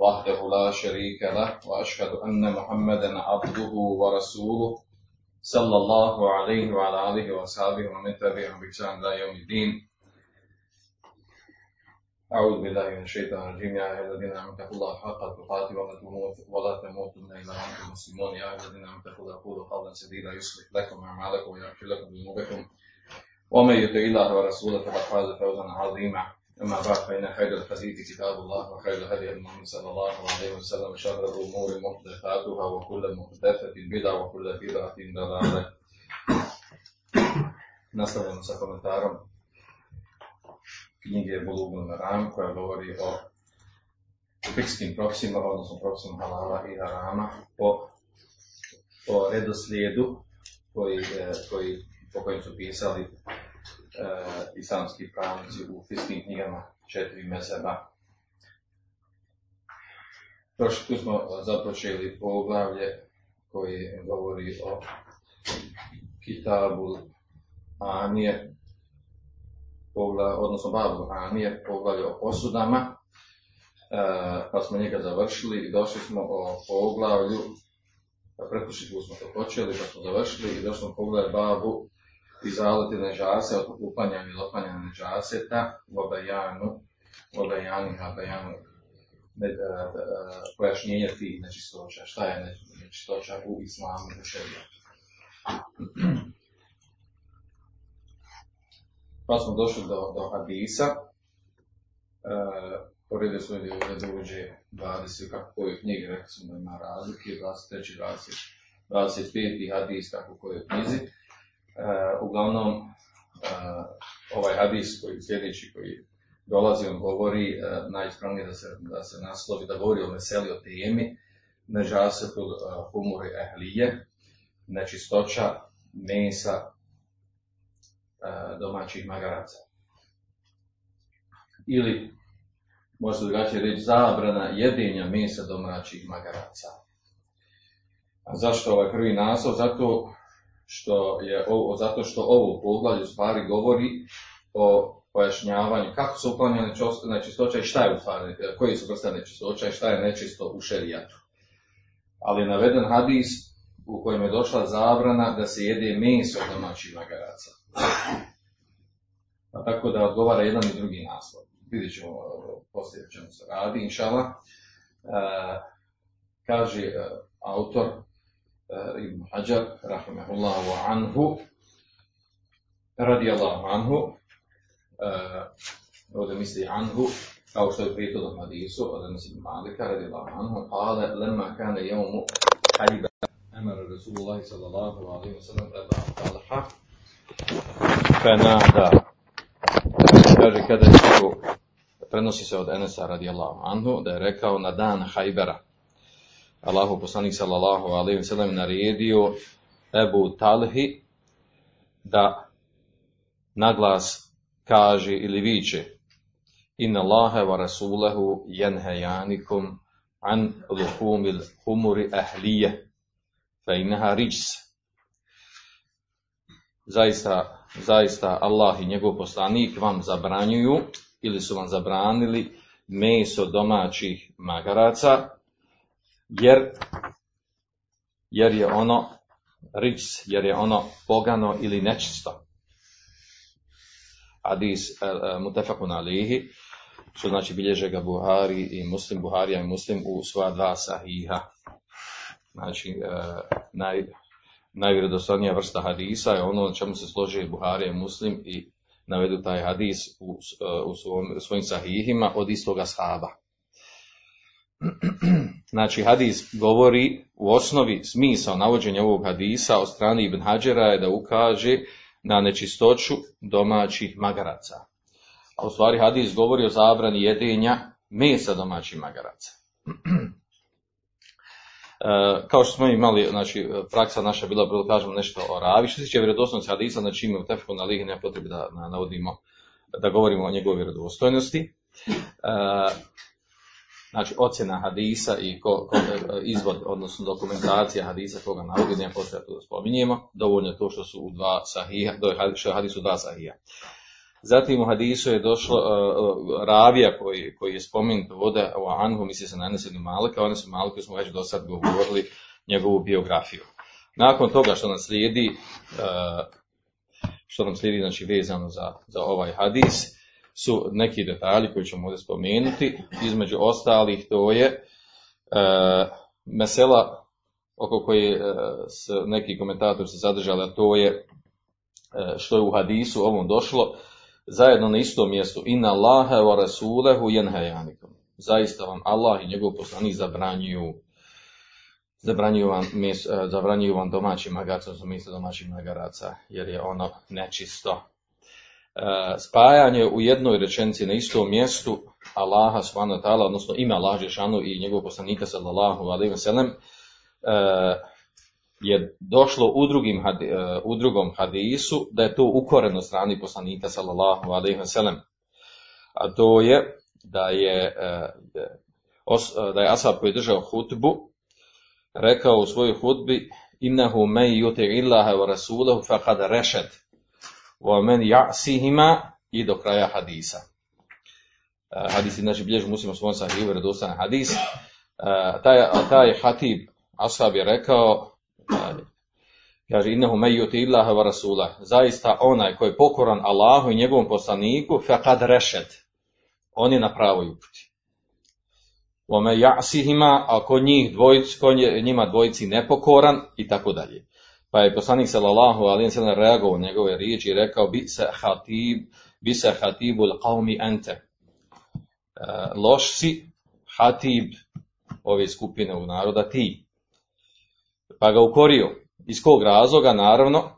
وحده لا شريك له وأشهد أن محمدا عبده ورسوله. صلى الله عليه وعلى آله وصحبه ومن تبعهم بإحسان إلى يوم الدين. أعوذ بالله من الشيطان الرجيم. يا أيها الذين آمنوا اتقوا الله حق تقاته ولا تموت- ولا تموتن إلا وأنتم مسلمون. يا أيها الذين آمنوا اتقوا الله قولوا قولا سديدا يصلح لكم أعمالكم ويغفر لكم ذنوبكم. ومن يطع الله ورسوله فقد فاز فوزا عظيما. أما بعد فإن خير الحديث كتاب الله وخير الهدي هدي محمد صلى الله عليه وسلم وشر الأمور محدثاتها وكل محدثة بدعة وكل بدعة ضلالة Nastavljamo sa komentarom knjige Bulugul Maram koja govori o fikskim propisima, odnosno propisima halala i harama po, po redoslijedu koji, e, koji, po kojim su pisali e, islamski pravnici u fikskim knjigama četiri mezeba. Prošli tu smo započeli poglavlje koji govori o Kitabul Anije, poglavlje, odnosno babu Anije, poglavlje o posudama, e, pa smo njega završili i došli smo o poglavlju, pa pretpošli smo to počeli, pa smo završili i došli smo o poglavlju babu i zaleti nežase, od uklanjanja ili otklanjanja nežaseta, u obajanu, u obajani, obajanu, ne, e, e, pojašnjenje tih nečistoća, šta je ne- nečistoća u islamu i u šerijatu. Pa smo došli do, do hadisa. E, Poredio smo da ovdje uđe 20, kako koju knjigi, rekli smo da ima razlike, 23. 20, 25. hadis, kako u kojoj knjizi. E, uglavnom, e, ovaj hadis koji sljedeći koji dolazi, on govori, e, najispravnije da se, da se naslovi, da govori o veseli, o temi, nežasetul uh, humuri ehlije, nečistoća mesa e, domaćih magaraca. Ili, možda drugačije reći, zabrana jedenja mesa domaćih magaraca. A zašto ovaj prvi naslov? Zato što je ovo, zato što ovo poglavlje stvari govori o pojašnjavanju kako se uklanja nečos- nečistoća i šta je u stvari, koji su vrste nečistoća i šta je nečisto u šerijatu. Ali je naveden hadis u kojem je došla zabrana da se jede meso domaćih magaraca. Pa tako da odgovara jedan i drugi naslov. Vidjet ćemo e, poslije čemu se radi, inšala. E, kaže e, آه، ابن حجر رحمه الله عنه رضي الله عنه آه، وده مثلي عنه أو سيد الحديث مالك رضي الله عنه قال لما كان يوم حيبة أمر رسول الله صلى الله عليه وسلم أبا طلحة فنادى. Kaže, kada je prenosi se od Enesa الله anhu, da je rekao na dan Hajbera, Allahu poslanik sallallahu alaihi wa sallam naredio Ebu Talhi da naglas kaže ili viče Inna Allahe wa rasulahu jenhejanikum an luhumil humuri ahlije fa innaha rijs. Zaista, zaista Allah i njegov poslanik vam zabranjuju ili su vam zabranili meso domaćih magaraca jer, jer je ono rič, jer je ono pogano ili nečisto. Hadis uh, mutafakun alihi, što znači bilježe ga Buhari i Muslim, Buharija i Muslim u svoja dva sahiha. Znači, uh, naj, najvjerodostojnija vrsta hadisa je ono na čemu se složi Buharija i Muslim i navedu taj hadis u, u svom, svojim sahihima od istoga shaba. Znači, hadis govori u osnovi smisao navođenja ovog hadisa od strane Ibn Hađera je da ukaže na nečistoću domaćih magaraca. A u stvari hadis govori o zabrani jedenja mesa domaćih magaraca. kao što smo imali, znači, praksa naša bila, bilo kažemo nešto o ravi, što se tiče vjerodostojnosti hadisa, znači imamo tefku na lihi, ne potrebi da navodimo, da govorimo o njegovoj vjerodostojnosti. Znači, ocjena hadisa i ko, ko, izvod, odnosno dokumentacija hadisa koga navodi, nema potrebe da spominjemo, dovoljno je to što su u dva sahija, što je hadis u dva sahija. Zatim u hadisu je došlo uh, ravija koji, koji je spomenut vode u Anhu, misli se na Malika, Enes ibn Malika smo već do sad govorili njegovu biografiju. Nakon toga što nam slijedi, uh, što nam slijedi znači vezano za, za ovaj hadis, su neki detalji koji ćemo ovdje spomenuti. Između ostalih to je uh, mesela oko koje uh, neki komentatori se zadržali, a to je što je u hadisu ovom došlo, zajedno na istom mjestu inna Allahe wa rasulehu jenhajanikom. Zaista vam Allah i njegov poslanik zabranjuju zabranjuju vam, mes, e, zabranjuju vam domaći magarca, u misle domaćih magaraca, jer je ono nečisto. E, spajanje u jednoj rečenici na istom mjestu Allaha subhanahu ta'ala, odnosno ime Allah Žešanu i njegov poslanika sallallahu alaihi wa sallam, e, je došlo u, drugim, e, u drugom hadisu da je to ukoreno strani poslanika sallallahu alejhi ve sellem. A to je da je da je ashab koji držao hutbu rekao u svojoj hutbi innahu men yuti illaha wa rasulahu faqad rashad wa men ya'sihima i do kraja hadisa. E, hadis znači bilježi muslima svoj sahih vjerodostojan hadis. Taj taj hatib ashab je rekao Kaže, innehu mejuti illaha wa rasula. Zaista onaj koji je pokoran Allahu i njegovom poslaniku, faqad rešed. On je na pravoj uputi. Ome jasihima, a kod njih dvojic, njima dvojici nepokoran i tako dalje. Pa je poslanik sallallahu alaihi sallam reagovao njegove riječi i rekao bi se hatib, bi se hatibul qavmi ente. E, loš si hatib ove skupine u naroda ti pa ga ukorio. Iz kog razloga, naravno,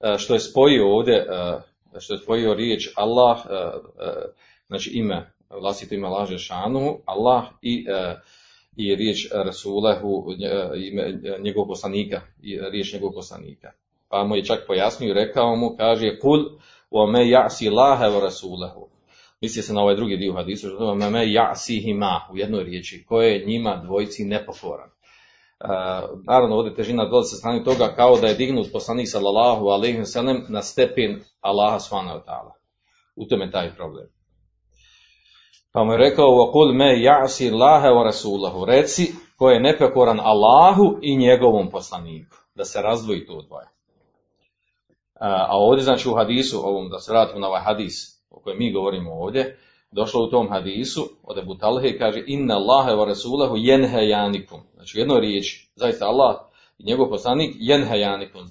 e, što je spojio ovdje, e, što je spojio riječ Allah, znači ime, vlastito ime laže šanu, Allah i, i riječ Rasulehu, ime njegovog poslanika, i riječ njegovog poslanika. Pa mu je čak pojasnio i rekao mu, kaže, kul, wa me ja'si lahe wa rasulehu. Misli se na ovaj drugi dio hadisu, što me me ja'si hima, u jednoj riječi, koje je njima dvojci nepokoran naravno ovdje težina dolazi sa strane toga kao da je dignut poslanik sallallahu sellem na stepen Allaha subhanahu. U tome taj problem. Pa mu je rekao me ya'si Allaha wa rasulahu. Reci ko je nepokoran Allahu i njegovom poslaniku. Da se razdvoji to dvoje. A ovdje znači u hadisu, ovom da se vratimo na ovaj hadis o kojem mi govorimo ovdje, došlo u tom hadisu od Ebu Talhe kaže inna Allahe wa rasulahu jenhejanikum. Znači u jednoj riječi, zaista Allah i njegov poslanik jenhejanikum.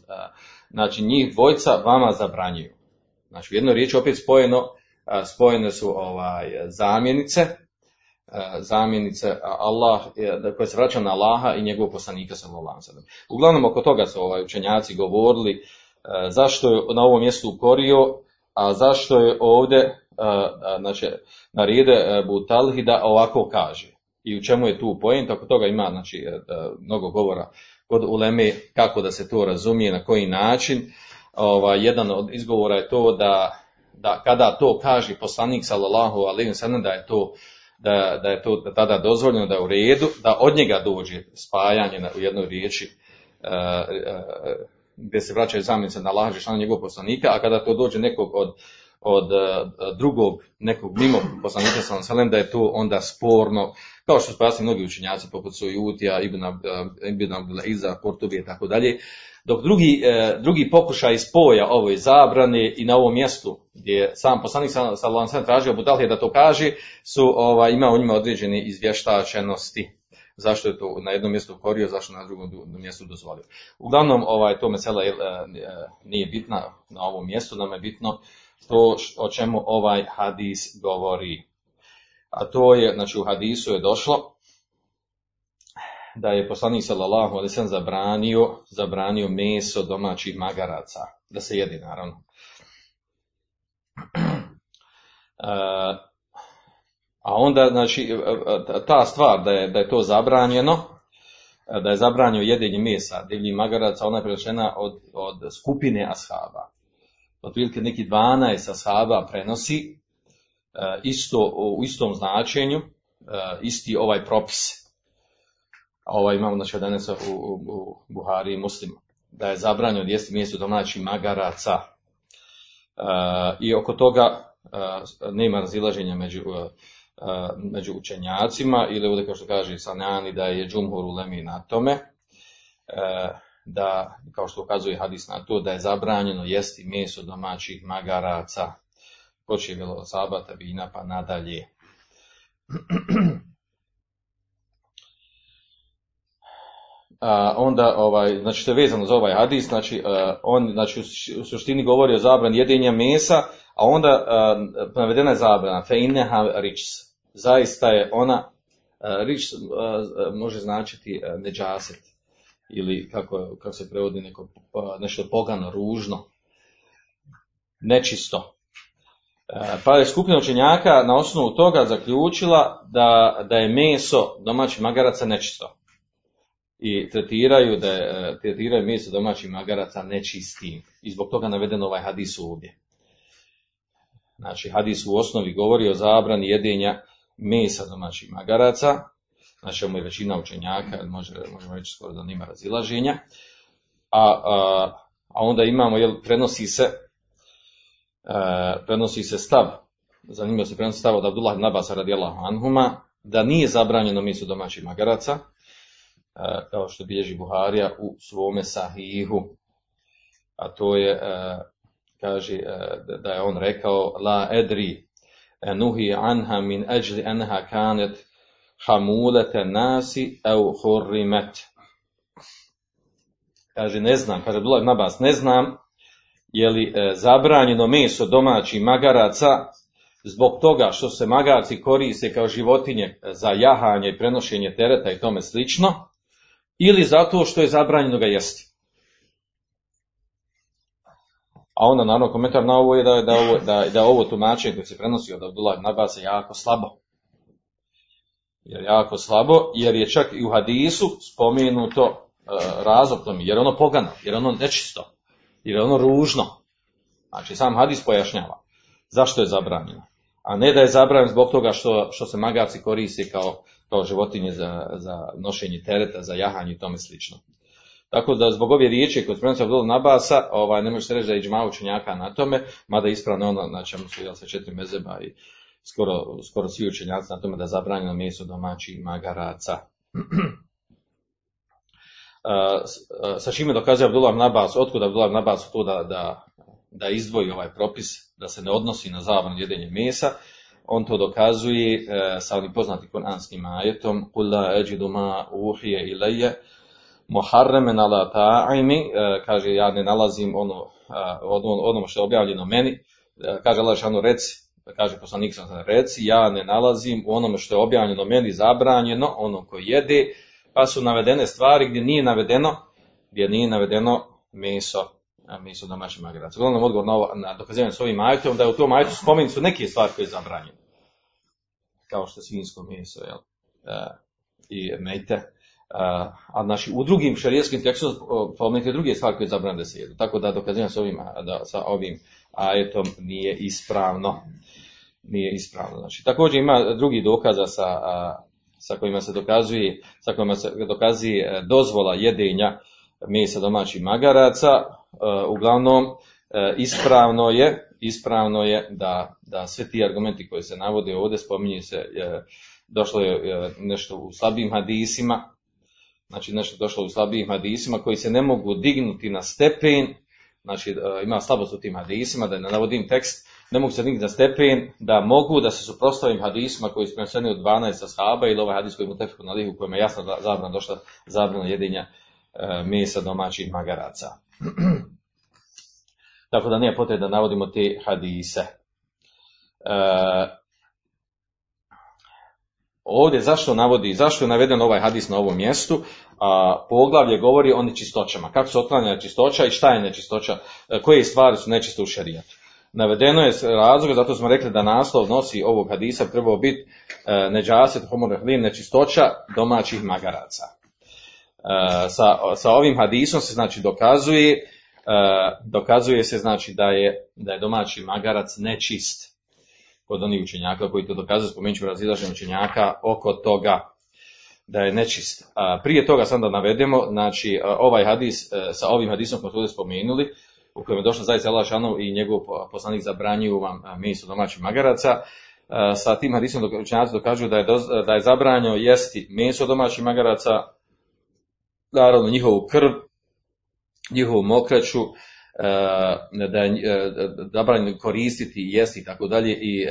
Znači njih dvojca vama zabranjuju. Znači u jednoj riječi opet spojeno, spojene su ovaj zamjenice, zamjenice Allah, koje se vraća na Allaha i njegov poslanika sallallahu Uglavnom oko toga su ovaj učenjaci govorili zašto je na ovom mjestu ukorio, a zašto je ovdje znači, narede Butalhi da ovako kaže. I u čemu je tu pojent, oko toga ima znači, e, mnogo govora kod uleme kako da se to razumije, na koji način. Ovaj, jedan od izgovora je to da, da kada to kaže poslanik sallallahu alejhi ve da je to da, da je to tada dozvoljeno da je u redu, da od njega dođe spajanje na, u jednoj riječi uh, uh, gdje se vraćaju zamjenice na laži šana njegovog poslanika, a kada to dođe nekog od od e, drugog nekog mimo poslanika sa salem da je to onda sporno, kao što su mnogi učenjaci poput Sojutija, Ibn, e, Ibn Abdulaziza, Kortubije i tako dalje, dok drugi, e, drugi pokušaj spoja ovoj zabrane i na ovom mjestu gdje je sam poslanik sallallahu alejhi tražio Budalije da to kaže, su ovaj ima u njima određene izvještačenosti zašto je to na jednom mjestu korio, zašto na drugom mjestu dozvolio. Uglavnom, ovaj, to mesela nije bitna na ovom mjestu, nam je bitno to o čemu ovaj hadis govori. A to je, znači u hadisu je došlo da je poslanik sallallahu alejhi ve zabranio, zabranio meso domaćih magaraca, da se jedi naravno. E, a onda, znači, ta stvar da je, da je to zabranjeno, da je zabranio jedenje mesa divljih magaraca, ona je prenošena od, od skupine ashaba. Otprilike neki 12 ashaba prenosi e, isto, u istom značenju, e, isti ovaj propis. A ovaj imamo znači danas u, u, u Buhari i Muslimu. Da je zabranjeno jesti meso domaćih magaraca. E, I oko toga nema razilaženja među, među učenjacima ili ovdje kao što kaže Sanani da je džumhur ulemi na tome da, kao što ukazuje hadis na to, da je zabranjeno jesti meso domaćih magaraca, počevilo sabata, vina pa nadalje. A, onda, ovaj, znači što je vezano za ovaj hadis, znači, on znači, u suštini govori o zabrani jedenja mesa, a onda navedena je zabrana, fe inneha rič, zaista je ona, rič može značiti neđaset, ili kako, kako se prevodi neko, nešto pogano, ružno, nečisto. Pa je skupina učenjaka na osnovu toga zaključila da, da je meso domaćih magaraca nečisto. I tretiraju, da je, tretiraju meso domaćih magaraca nečistim. I zbog toga navedeno ovaj hadis ovdje. Znači, hadis u osnovi govori o zabrani jedenja mesa domaćih magaraca, znači ovo je većina učenjaka, može, možemo reći skoro da nema razilaženja, a, a, a onda imamo, jel, prenosi se, e, prenosi se stav, zanimljivo se prenosi stav od Abdullah ibn Abbas radijallahu anhuma, da nije zabranjeno meso domaćih magaraca, e, kao što bilježi Buharija u svome sahihu, a to je, e, kaže, e, da je on rekao, la edri nuhi anha min ajli anha kanet hamulete nasi au hurrimet. Kaže, ne znam, kaže Abdullah ibn Abbas, ne znam je li e, zabranjeno meso domaćih magaraca zbog toga što se magarci koriste kao životinje za jahanje i prenošenje tereta i tome slično, ili zato što je zabranjeno ga jesti. A onda naravno komentar na ovo je da, da, ovo, da, da ovo tumačenje koje se prenosi od Abdullah ibn Abbas je jako slabo je jako slabo, jer je čak i u hadisu spomenuto e, razlog tome, jer je ono pogano, jer je ono nečisto, jer je ono ružno. Znači sam hadis pojašnjava zašto je zabranjeno. A ne da je zabranjeno zbog toga što, što se magarci koriste kao, kao životinje za, za nošenje tereta, za jahanje i tome slično. Tako da zbog ove riječi kod prenosa Abdul Nabasa, ovaj, ne može se reći da je iđma učenjaka na tome, mada je ispravno ono na čemu su jel, se četiri mezeba i skoro, skoro svi učenjaci na tome da je zabranjeno meso domaćih magaraca. sa čime dokazuje Abdullah Nabas, otkud Abdullah Nabas to da, da, da izdvoji ovaj propis, da se ne odnosi na zabranu jedenje mesa, on to dokazuje e, sa onim poznatim kuranskim ajetom قُلْ لَا أَجِدُ مَا أُوحِيَ إِلَيَّ مُحَرَّمًا عَلَى طَاعِمِ kaže ja ne nalazim ono, ono, ono što je objavljeno meni, e, kaže Allah šanu reci, kaže poslanik sam reci, ja ne nalazim u onome što je objavljeno meni zabranjeno, ono koji jede, pa su navedene stvari gdje nije navedeno, gdje nije navedeno meso, meso domaćeg magaraca. Uglavnom odgovor na, ovo, na dokazivanje s ovim ajetom, da je u tom ajetu spomenuti su neke stvari koje je zabranjeno. Kao što je svinsko meso, jel? E, i mejte. E, a znači u drugim šarijetskim tekstima spomenuti druge stvari koje je zabranjeno da se jedu. Tako da dokazivanje s ovim, da, sa ovim ajetom nije ispravno nije ispravno. Znači, također ima drugi dokaza sa, sa kojima se dokazuje, sa kojima se dokazuje e, dozvola jedenja mesa domaćih magaraca. E, uglavnom, e, ispravno je, ispravno je da, da sve ti argumenti koji se navode ovdje, spominje se, došlo je nešto u slabim hadisima, znači nešto došlo u slabijim hadisima koji se ne mogu dignuti na stepen, znači ima slabost u tim hadisima, da ne navodim tekst, ne mogu se nigdje na stepen da mogu da se suprostavim hadisma koji su preneseni od 12 sahaba ili ovaj hadis koji mu tefku na lihu kojem je jasno zabrana došla zabrana jedenja e, mesa domaćih magaraca. Tako da nije potrebe da navodimo te hadise. E, ovdje zašto navodi, zašto je naveden ovaj hadis na ovom mjestu, a poglavlje govori o nečistoćama, kako se otklanja nečistoća i šta je nečistoća, e, koje stvari su nečiste u šarijatu. Navedeno je razlog, zato smo rekli da naslov nosi ovog hadisa trebao biti e, neđaset homorehlin, nečistoća domaćih magaraca. sa, sa ovim hadisom se znači dokazuje, e, dokazuje se znači da je, da je domaći magarac nečist kod onih učenjaka koji to dokazuju, spomenut ću razilaženje učenjaka oko toga da je nečist. A prije toga sam da navedemo, znači ovaj hadis, e, sa ovim hadisom smo ovdje spomenuli, u kojem je došlo zaista Allah i njegov poslanik zabranjuju vam meso domaćih magaraca. Sa tim hadisom učenjaci dokažu da je, da je zabranjeno jesti meso domaćih magaraca, naravno njihovu krv, njihovu mokraću, da je zabranjeno koristiti, jesti i tako dalje i,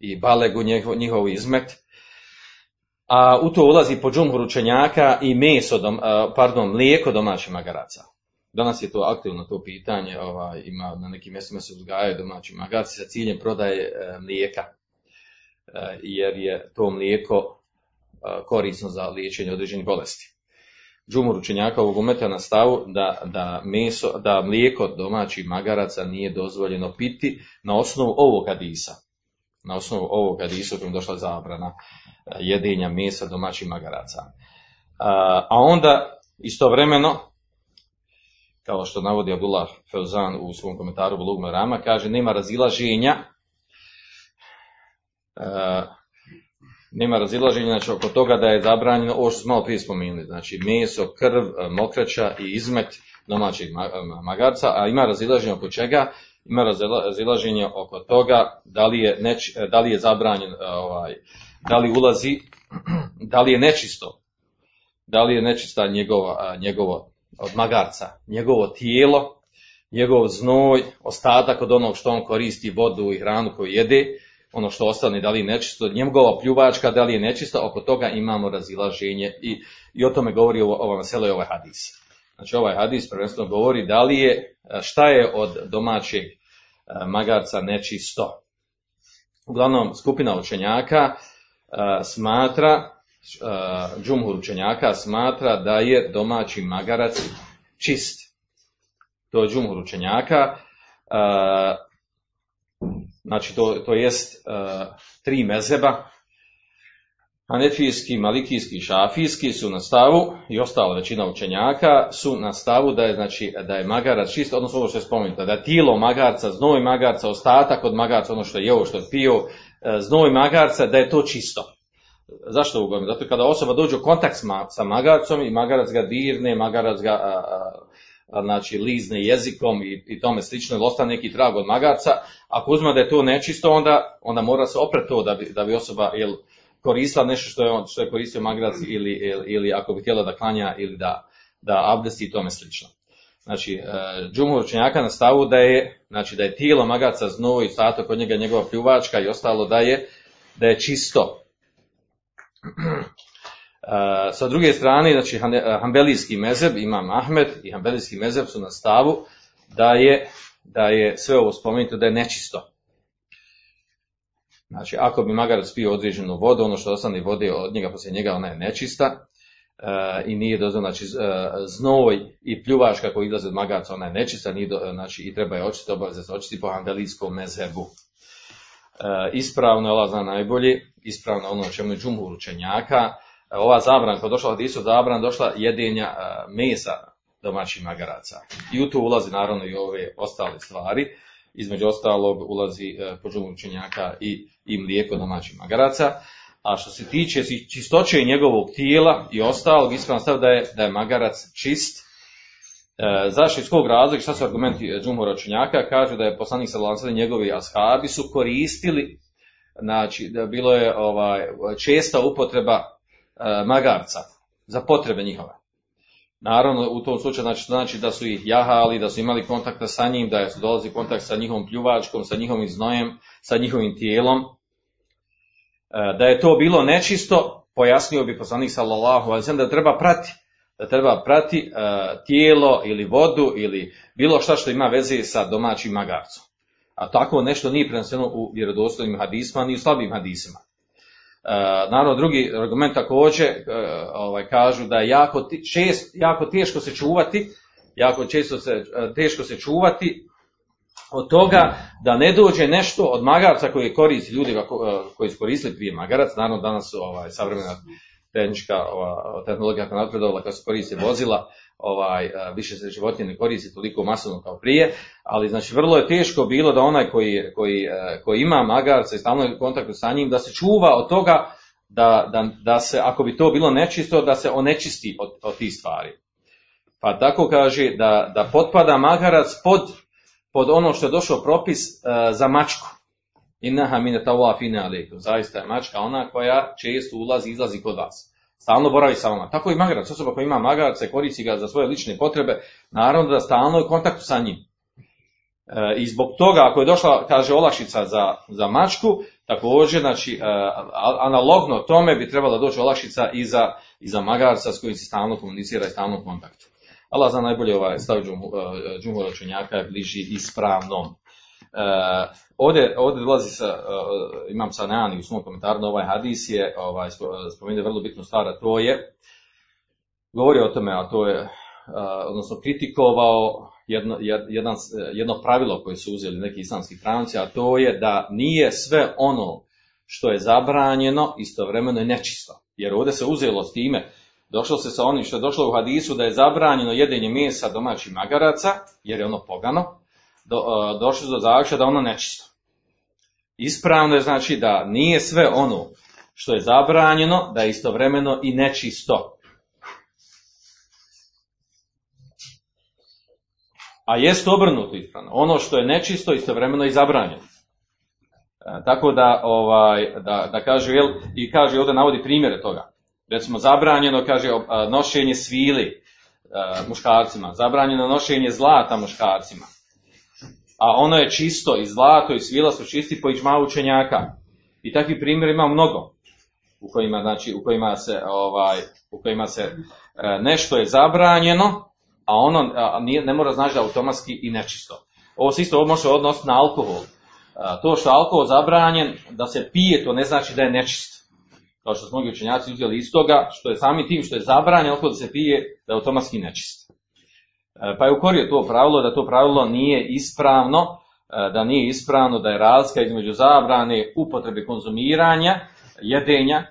i balegu njihovu izmet. A u to ulazi po džumhur učenjaka i meso, pardon, mlijeko domaćih magaraca. Danas je to aktivno to pitanje, ovaj, ima na nekim mjestima se uzgajaju domaći magarci sa ciljem prodaje e, mlijeka, e, jer je to mlijeko e, korisno za liječenje određenih bolesti. Džumur učenjaka ovog umeta na stavu da, da, meso, da mlijeko domaćih magaraca nije dozvoljeno piti na osnovu ovog hadisa. Na osnovu ovog hadisa u došla zabrana jedenja mesa domaćih magaraca. A onda istovremeno kao što navodi Abdullah Feuzan u svom komentaru Bulugma Rama, kaže nema razilaženja e, nema razilaženja znači, oko toga da je zabranjeno ovo što smo malo prije spomenuli, znači meso, krv, e, mokraća i izmet domaćih magarca, a ima razilaženje oko čega? Ima razilaženje oko toga da li je, neč, da li je zabranjen, e, ovaj, da li ulazi, da li je nečisto, da li je nečista njegova, njegovo od magarca, njegovo tijelo, njegov znoj, ostatak od onog što on koristi, vodu i hranu koju jede, ono što ostane, da li je nečisto, njegova pljuvačka, da li je nečisto, oko toga imamo razilaženje i, i o tome govori ovo, ovo i ovaj hadis. Znači ovaj hadis prvenstveno govori da li je, šta je od domaćeg e, magarca nečisto. Uglavnom, skupina učenjaka e, smatra džumhur učenjaka smatra da je domaći magarac čist. To je džumhur učenjaka. Znači to, to jest tri mezeba. Hanefijski, malikijski šafijski su na stavu i ostala većina učenjaka su na stavu da je, znači, da je magarac čist, odnosno ovo što je spomenuto, da je tijelo magarca, znoj magarca, ostatak od magarca, ono što je jeo, što je pio, znoj magarca, da je to čisto. Zašto uglavnom? Zato kada osoba dođe u kontakt sa magarcom i magarac ga dirne, magarac ga a, znači lizne jezikom i, i tome slično, ili ostane neki trag od magarca, ako uzme da je to nečisto, onda, onda mora se opret to da bi, da bi osoba jel, koristila nešto što je, što je koristio magarac ili, ili, ako bi htjela da klanja ili da, da abdesti i tome slično. Znači, e, džumhur učenjaka na stavu da je, znači, da je tijelo magarca znoj, stato kod njega njegova pljuvačka i ostalo da je, da je čisto, sa druge strane, znači Hambelijski mezeb, imam Ahmed i Hambelijski mezeb su na stavu da je, da je sve ovo spomenuto da je nečisto. Znači, ako bi magarac pio određenu vodu, ono što ostane vode od njega, poslije njega, ona je nečista i nije dozvoljeno, znači znoj i pljuvaš kako izlaze od magarca, ona je nečista, nije znači i treba je očistiti, obaveze se očistiti po hambelijskom mezebu. Ispravno, Allah zna najbolje, ispravno ono čemu je džumhur učenjaka. E, ova zabrana, kada došla hadisu zabrana, došla jedenja e, mesa domaćih magaraca. I u to ulazi naravno i ove ostale stvari. Između ostalog ulazi e, po džumhur učenjaka i, i mlijeko domaćih magaraca. A što se tiče čistoće njegovog tijela i ostalog, ispravno stav da je, da je magarac čist. E, zašto iz kog razloga, šta su argumenti džumhura učenjaka, kaže da je poslanik sa njegovi ashabi su koristili znači da bilo je ovaj, česta upotreba e, magarca za potrebe njihove. Naravno, u tom slučaju znači, znači da su ih jahali, da su imali kontakta sa njim, da su dolazi kontakt sa njihovom pljuvačkom, sa njihovim znojem, sa njihovim tijelom. E, da je to bilo nečisto, pojasnio bi poslanik sallallahu alejhi da treba prati da treba prati e, tijelo ili vodu ili bilo šta što ima veze sa domaćim magarcom. A tako nešto nije preneseno u vjerodostojnim hadisma, ni u slabim hadisima. E, naravno, drugi argument također e, ovaj, kažu da je jako, čest, jako teško se čuvati, jako često se, teško se čuvati od toga da ne dođe nešto od magarca koji koristi ljudi koji su koristili prije magarac, naravno danas ovaj, savremena tehnička ova, tehnologija kako napredovala, kad se koriste vozila, ovaj, više se životinje ne koristi toliko masovno kao prije, ali znači vrlo je teško bilo da onaj koji, koji, a, koji ima magarca i stalno je u kontaktu sa njim, da se čuva od toga da, da, da se, ako bi to bilo nečisto, da se onečisti od, od tih stvari. Pa tako kaže da, da potpada magarac pod, pod ono što je došao propis uh, za mačku. Innaha mine tawaf fina alaikum. Zaista je mačka ona koja često ulazi i izlazi kod vas. Stalno boravi sa vama. Tako i magarac. Osoba koja ima magarac, koristi ga za svoje lične potrebe, naravno da stalno je u kontaktu sa njim. E, I zbog toga, ako je došla, kaže, olakšica za, za mačku, također, znači, e, analogno tome bi trebala doći olakšica i za, i za magarca s kojim se stalno komunicira i stalno u kontaktu. Allah zna najbolje ovaj stav džumhura učenjaka je bliži ispravnom. Uh, ovdje, ovdje dolazi sa, uh, imam sa Neani u svom komentaru na ovaj hadis je ovaj, spomenuo vrlo bitnu stvar, a to je, govori o tome, a to je, odnosno kritikovao jedno, jedan, jedno pravilo koje su uzeli neki islamski pravnici, a to je da nije sve ono što je zabranjeno istovremeno je nečisto. Jer ovdje se uzelo s time, došlo se sa onim što je došlo u hadisu da je zabranjeno jedenje mesa domaćih magaraca, jer je ono pogano, do, uh, došlo do zaključka da ono nečisto. Ispravno je znači da nije sve ono što je zabranjeno, da je istovremeno i nečisto. A jest obrnuto ispravno. Ono što je nečisto, istovremeno i zabranjeno. E, tako da, ovaj, da, da kaže, jel, i kaže, ovdje navodi primjere toga. Recimo, zabranjeno, kaže, nošenje svili e, muškarcima, zabranjeno nošenje zlata muškarcima. A ono je čisto i zlato i svila su čisti po iđma učenjaka. I takvi primjeri ima mnogo. U kojima, znači, u kojima se, ovaj, u kojima se e, nešto je zabranjeno, a ono a, nije, ne mora znači da automatski i nečisto. Ovo se isto može odnositi na alkohol. A, to što je alkohol zabranjen, da se pije, to ne znači da je nečist. Kao što su mnogi učenjaci uzeli iz toga, što je sami tim što je zabranjen alkohol da se pije, da je automatski nečist. E, pa je ukorio to pravilo, da to pravilo nije ispravno, e, da nije ispravno, da je razlika između zabrane upotrebe konzumiranja, jedenja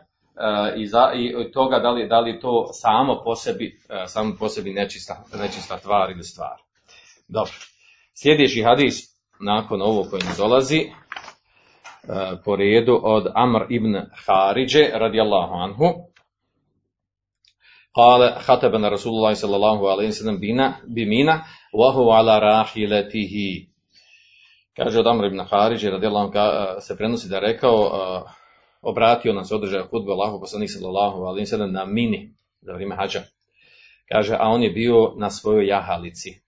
i, za, i toga da li, da li to samo po sebi, samo po sebi nečista, nečista tvar ili stvar. Dobro. Sljedeći hadis nakon ovo koji nam dolazi po redu od Amr ibn Haridže radijallahu anhu قال خطبنا رسول الله صلى الله عليه وسلم بنا بمينا وهو على راحلته kaže od Amr ibn Haridže radijallahu anhu se prenosi da je rekao obratio nam se održaja hudbe Allahu poslanik sallallahu alejhi ve sellem na mini za vrijeme hadža. Kaže, a on je bio na svojoj jahalici.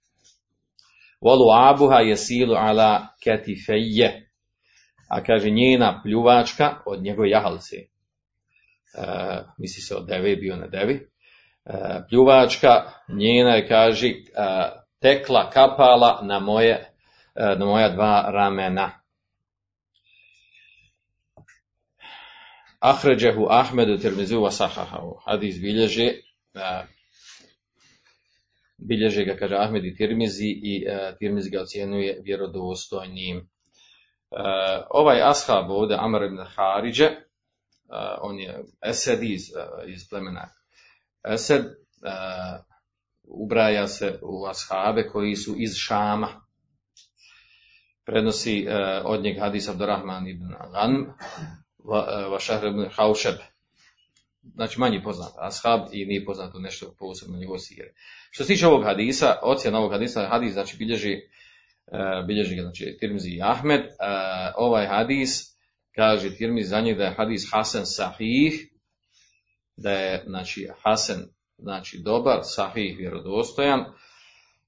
Volu abuha jesilu ala ketifeje. A kaže, njena pljuvačka od njegove jahalice. E, misli se od deve, bio na devi. E, pljuvačka njena je, kaže, e, tekla, kapala na moje, e, na moja dva ramena. Ahređehu Ahmedu Tirmizu wa sahahahu. Hadis bilježe, bilježe ga, kaže Ahmed i Tirmizi i Tirmizi ga ocjenuje vjerodostojnim. Ovaj ashab ovdje, Amr ibn Haridže, on je Esed iz, iz plemena Esed, uh, ubraja se u ashabe koji su iz Šama. Prenosi uh, od njeg hadis Abdurrahman ibn Ghanm, Vašahr ibn Haušeb. Znači manje poznat ashab i nije poznato nešto posebno njegov sire. Što se tiče ovog hadisa, ocjena ovog hadisa, hadis znači bilježi, bilježi znači Tirmizi i Ahmed. Ovaj hadis kaže Tirmizi za njeg da je hadis Hasan Sahih, da je znači Hasan znači dobar, Sahih vjerodostojan,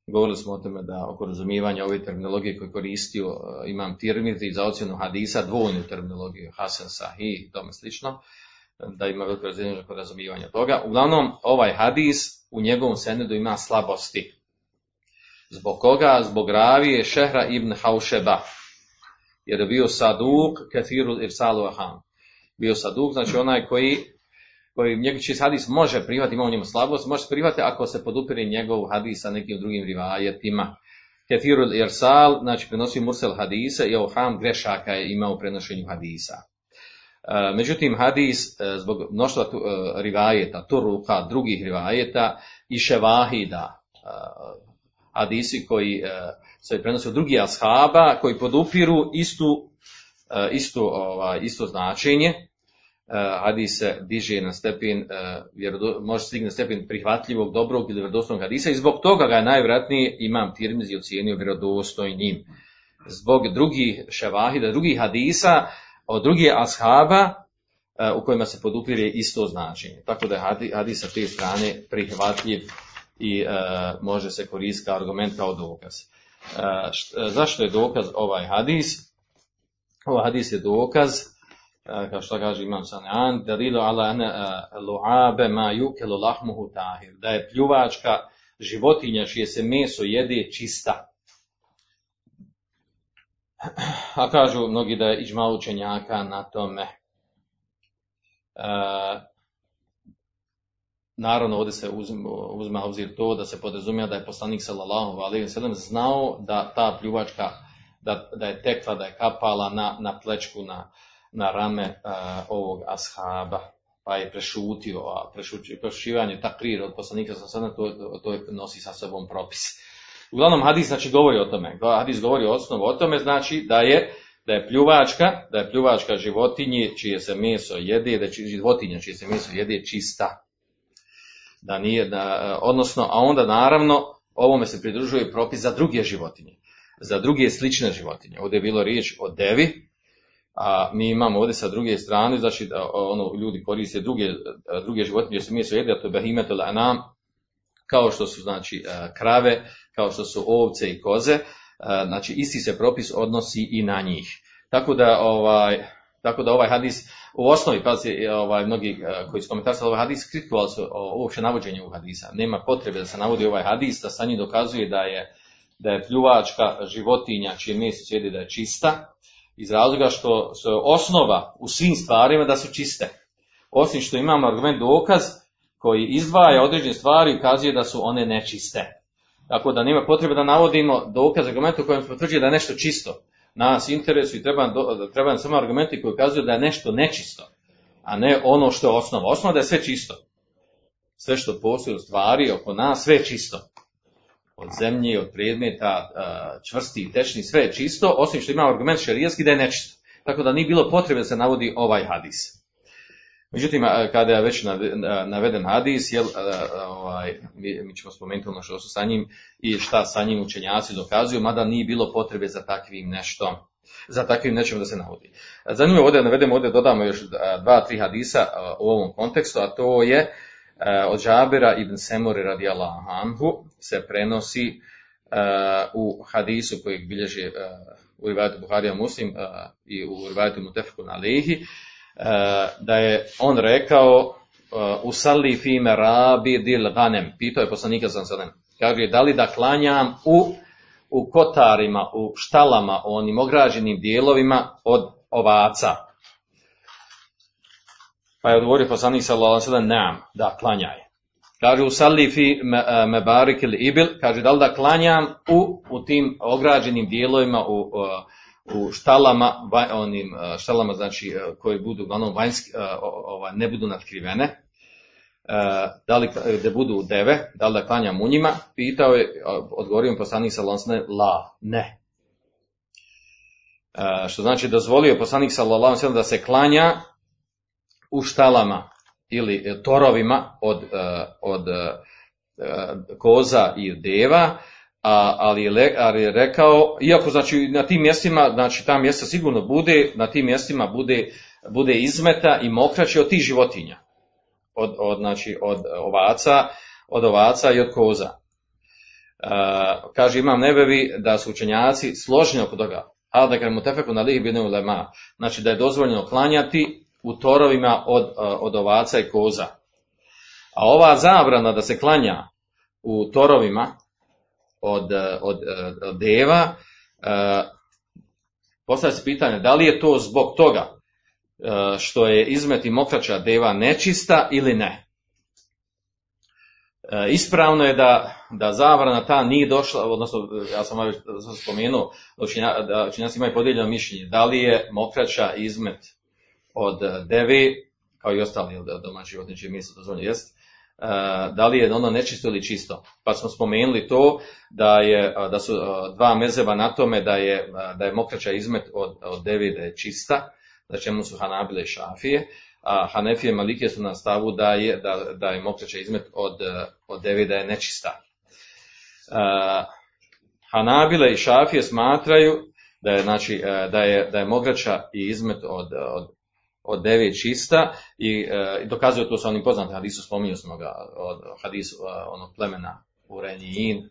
Govorili smo o tome da oko razumijevanja ove terminologije koje koristio uh, imam Tirmizi za ocjenu hadisa, dvojnu terminologiju, Hasan Sahih i tome slično, da ima veliko razumijevanje toga. Uglavnom, ovaj hadis u njegovom senedu ima slabosti. Zbog koga? Zbog ravije Šehra ibn Haušeba. Jer je bio saduk kathirul irsalu aham. Bio saduk, znači onaj koji koji njegov čist hadis može prihvatiti, ima u njemu slabost, može prihvatiti ako se podupire njegov hadis sa nekim drugim rivajetima. Kefirul irsal, znači prenosi mursel hadisa i oham grešaka je imao u prenošenju hadisa. Međutim, hadis e, zbog mnoštva e, rivajeta, turuka, drugih rivajeta i ševahida, e, hadisi koji e, se prenose od drugih ashaba, koji podupiru istu, e, istu, ovaj, isto značenje, e, hadis se diže na stepen, e, vjerodo- može stigne na stepen prihvatljivog, dobrog ili vjerodostojnog hadisa i zbog toga ga je najvjerojatnije imam Tirmizi ocijenio vjerodostojnim. Zbog drugih ševahida, drugih hadisa, od drugih ashaba e, u kojima se podupire isto značenje. Tako da je hadi- hadis sa te strane prihvatljiv i može se koristiti kao argument kao dokaz. Št- zašto je dokaz ovaj hadis? Ovaj hadis je dokaz, kao što kaže imam Sanan, dalilu ala ane lu'abe ma yukelu lahmuhu tahir, da je pljuvačka životinja čije se meso jede čista. A kažu mnogi da je iđma učenjaka na tome. E, naravno, ovdje se uzma u obzir to da se podrazumija da je poslanik sallallahu alejhi ve znao da ta pljuvačka da, da je tekla, da je kapala na, na plečku, na, na rame e, ovog ashaba, pa je prešutio, a prešućivanje takrir od poslanika ve sellem, to, to, nosi sa sobom propis. Uglavnom hadis znači govori o tome. Hadis govori o osnovu o tome znači da je da je pljuvačka, da je pljuvačka životinje čije se meso jede, da je životinja čije se meso jede čista. Da nije, da, odnosno, a onda naravno ovome se pridružuje propis za druge životinje, za druge slične životinje. Ovdje je bilo riječ o devi, a mi imamo ovdje sa druge strane, znači da ono, ljudi koriste druge, druge životinje čije se meso jede, a to je behimetul anam, kao što su znači e, krave, kao što su ovce i koze, e, znači isti se propis odnosi i na njih. Tako da ovaj tako da ovaj hadis u osnovi pazi ovaj mnogi e, koji su komentarisali ovaj hadis kritikovali su uopće navođenje ovog hadisa. Nema potrebe da se navodi ovaj hadis, da sa njim dokazuje da je da je pljuvačka životinja čije meso sjedi da je čista, iz razloga što su osnova u svim stvarima da su čiste. Osim što imamo argument dokaz koji izdvaja određene stvari i ukazuje da su one nečiste. Tako da nema potrebe da navodimo dokaz argumenta u kojem se potvrđuje da je nešto čisto. Nas interesu i treba, treba nam samo argumenti koji ukazuju da je nešto nečisto, a ne ono što je osnova. Osnova da je sve čisto. Sve što postoji u stvari oko nas, sve je čisto. Od zemlje, od predmeta, a, čvrsti i tečni, sve je čisto, osim što ima argument šerijski da je nečisto. Tako da nije bilo potrebe da se navodi ovaj hadis. Međutim, kada je već naveden hadis, jel, ovaj, mi, ćemo spomenuti ono što su sa njim i šta sa njim učenjaci dokazuju, mada nije bilo potrebe za takvim nešto, za takvim nečim da se navodi. Zanimljivo ovdje, navedemo ovdje, dodamo još dva, tri hadisa u ovom kontekstu, a to je od Džabira ibn Semuri radijallahu anhu se prenosi a, u hadisu kojeg bilježi a, u rivajetu Buharija Muslim a, i u rivajetu Mutefkun Alehi, E, da je on rekao u salli fi merabi dil ganem, pitao je poslanika sam sadem, kaže da li da klanjam u, u kotarima, u štalama, u onim ograđenim dijelovima od ovaca. Pa je odgovorio poslanik sallallahu alejhi ve sellem, "Naam, da klanjaj." Kaže u salli fi me- e, mebarik ili ibil, kaže da li da klanjam u, u tim ograđenim dijelovima u, e, u štalama, onim e, štalama znači e, koji budu uglavnom vanjski, ovaj, ne budu natkrivene, da li da budu deve, da li da klanjam u njima, pitao je, odgovorio mi poslanik sellem, la, ne. Što znači dozvolio poslanik sellem da se klanja u štalama ili e, torovima od, e, od e, koza i deva, ali, je, rekao, iako znači na tim mjestima, znači ta mjesta sigurno bude, na tim mjestima bude, bude izmeta i mokraće od tih životinja. Od, od, znači, od ovaca, od ovaca i od koza. Kaže imam nebevi da su učenjaci složni oko toga. Ali da kažemo tefeku na lih bidne ulema. Znači da je dozvoljeno klanjati u torovima od, e, od ovaca i koza. A ova zabrana da se klanja u torovima od, e, od, e, od deva, postavlja se pitanje da li je to zbog toga što je izmet i mokraća deva nečista ili ne. Ispravno je da, da zabrana ta nije došla, odnosno ja sam već spomenuo da učenjaci imaju podijeljeno mišljenje, da li je mokraća izmet od devi, kao i ostali domaći životinje čije meso dozvoljeno jest, e, da li je ono nečisto ili čisto. Pa smo spomenuli to da, je, da su e, dva mezeba na tome da je, da je mokraća izmet od, od devi da je čista, da čemu su Hanabile i Šafije, a Hanefije i Malike su na stavu da je, da, da je mokraća izmet od, od devi da je nečista. E, Hanabile i Šafije smatraju da je, znači, e, da je, da je mograča i izmet od, od, od devet čista i, e, dokazuje to sa onim poznatim hadisu, spominju smo ga od hadisu onog plemena Urenijin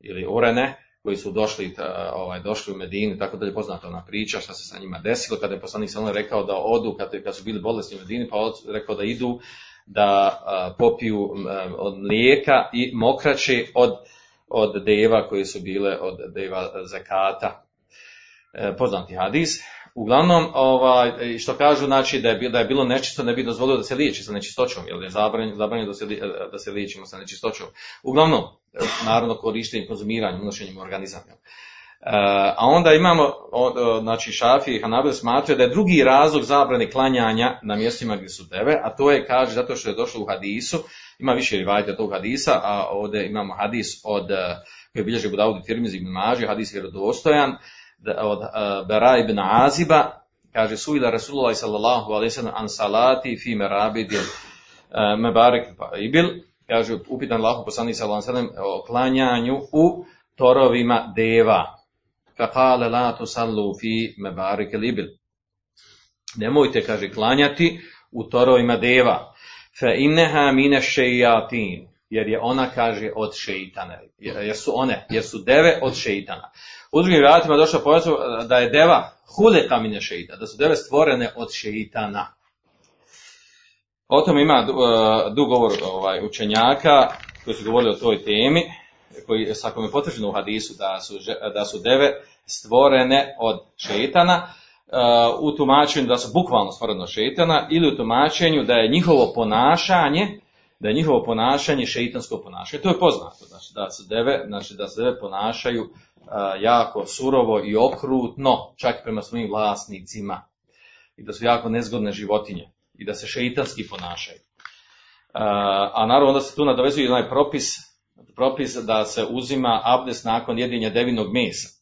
ili Urene, koji su došli, ovaj, došli u Medinu, tako da je poznata ona priča šta se sa njima desilo, kada je poslanik Salman rekao da odu, kad, kad su bili bolesni u Medini, pa od, rekao da idu da a, popiju od mlijeka i mokraće od, od deva koji su bile od deva zakata. E, poznati hadis. Uglavnom, ovaj, što kažu, znači da je, da je bilo nečisto, ne bi dozvolio da se liječi sa nečistoćom, jer je zabranjeno, da, se, da se liječimo sa nečistoćom. Uglavnom, naravno korištenjem, konzumiranjem, unošenjem organizama. E, a onda imamo, znači Šafi i Hanabel smatraju da je drugi razlog zabrane klanjanja na mjestima gdje su deve, a to je, kaže, zato što je došlo u hadisu, ima više rivajte tog hadisa, a ovdje imamo hadis od, koji bilježi Budaudi Tirmizi ibn Maži, hadis je vjerodostojan, od uh, Bera ibn Aziba, kaže suila Rasulullah sallallahu alaihi sallam an salati fi merabidil uh, mebarek ibil, kaže upitan Allah poslanik sallallahu alaihi sallam o klanjanju u torovima deva. Fakale la tusallu fi mebarek ibil. Nemojte, kaže, klanjati u torovima deva. Fa inneha mine šejatin jer je ona, kaže, od šeitana. Jer su one, jer su deve od šeitana. U drugim vratima došlo pojasno da je deva hude kamine šeita, da su deve stvorene od šeitana. O tom ima dug govor ovaj, učenjaka koji su govorili o toj temi, koji svakome je potvrđeno u hadisu da su, da su deve stvorene od šeitana, u tumačenju da su bukvalno stvorene od šeitana ili u tumačenju da je njihovo ponašanje da je njihovo ponašanje šeitansko ponašanje. To je poznato, znači da se deve, znači da se deve ponašaju jako surovo i okrutno, čak prema svojim vlasnicima. I da su jako nezgodne životinje. I da se šeitanski ponašaju. A naravno onda se tu nadovezuje onaj propis, propis da se uzima abdes nakon jedinja devinog mesa.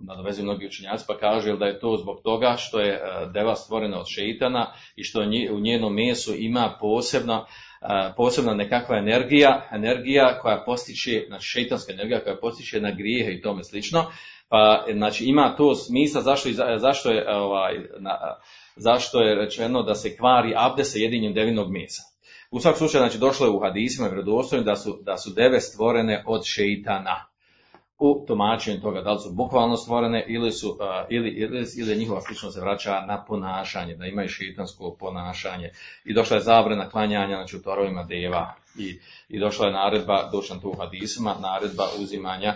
Nadovezuju mnogi učenjaci pa kažu da je to zbog toga što je deva stvorena od šeitana i što u njenom mesu ima posebna, posebna nekakva energija, energija koja postiče, znači šeitanska energija koja postiče na grijehe i tome slično, pa znači ima to smisla zašto, zašto, je, ovaj, na, zašto je rečeno da se kvari abde sa jedinjem devinog mesa. U svakom slučaju, znači, došlo je u hadisima vjerodostojno da su, da su deve stvorene od šeitana u tumačenju toga da li su bukvalno stvorene ili su ili, ili, ili njihova sličnost se vraća na ponašanje, da imaju šeitansko ponašanje. I došla je zabrana klanjanja znači u torovima deva i, i došla je naredba, došla tu u hadisima, naredba uzimanja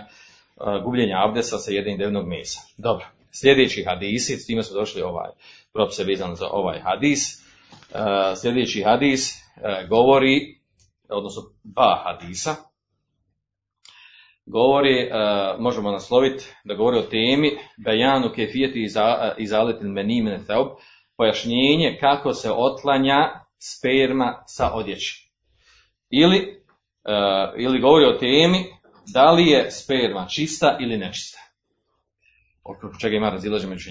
gubljenja abdesa sa jednim devnog mesa. Dobro, sljedeći hadisi, s time smo došli ovaj propise vezan za ovaj hadis. Sljedeći hadis uh, govori, odnosno dva hadisa, govori, uh, možemo nasloviti, da govori o temi Bejanu kefijeti izaletil menimene teob, pojašnjenje kako se otlanja sperma sa odjeći. Ili, uh, ili govori o temi da li je sperma čista ili nečista. Oko čega ima razilaže među.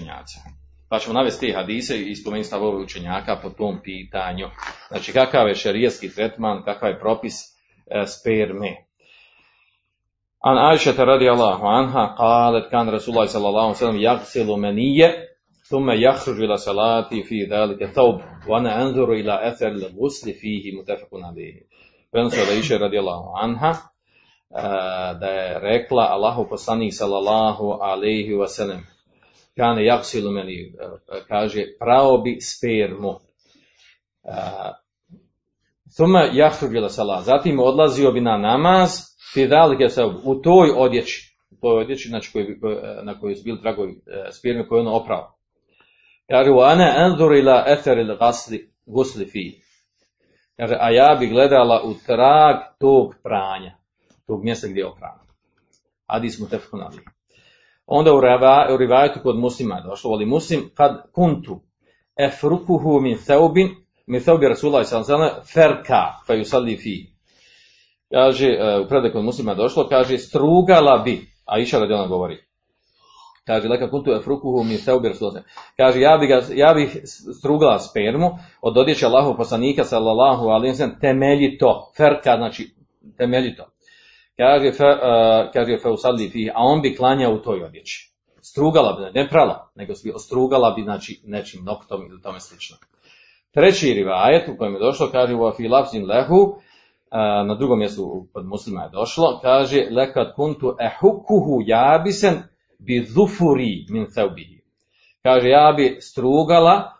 Pa ćemo navesti te hadise i spomenuti stavove učenjaka po tom pitanju. Znači kakav je šerijski tretman, kakav je propis sperme. An Aisha radijallahu anha qalet kan Rasulullah sallallahu alejhi ve sellem yaghsilu maniyya thumma yakhruju ila salati fi dhalika thawb wa ana anzuru ila athar al-ghusl fihi muttafaqun alayhi. Prenosi od Aisha radijallahu anha da je rekla Allahu poslanik sallallahu alejhi ve sellem kane yaghsilu mani kaže prao bi spermu. Thumma yakhruju ila salat. Zatim odlazio bi na namaz Fidalike se u toj odjeći, u toj odjeći znači koji, na kojoj su bili tragovi e, spirme koje ono opravo. Kaže, u ane enzur ila eter ili gasli, gusli fi. Kaže, a ja bi gledala u trag tog pranja, tog mjesta gdje je oprano. Hadis mu tefkunali. Onda u, reva, u rivajetu kod muslima je došlo, ali muslim kad kuntu, efrukuhu min thaubin, min thaubi Rasulullah sellem ferka, fa yusalli fi. Kaže, e, u predaj kod muslima je došlo, kaže, strugala bi, a iša radi ona govori, kaže, leka kuntu efrukuhu min thaubi Rasulullah Kaže, ja bi, ga, ja bih strugala spermu od odjeće Allahov poslanika, sallallahu alejhi ve sellem, temeljito, ferka, znači, temeljito. Kaže, fe, uh, kaže, fe usalli fi, a on bi klanjao u toj odjeći. Strugala bi, ne prala, nego bi ostrugala bi, znači, nečim noktom ili tome slično. Treći rivajet u kojem je došlo, kaže, u afi lafzin lehu, na drugom mjestu kod muslima je došlo, kaže, lekad kuntu ehukuhu jabisen bi zufuri min thaubihi. Kaže, ja bi strugala,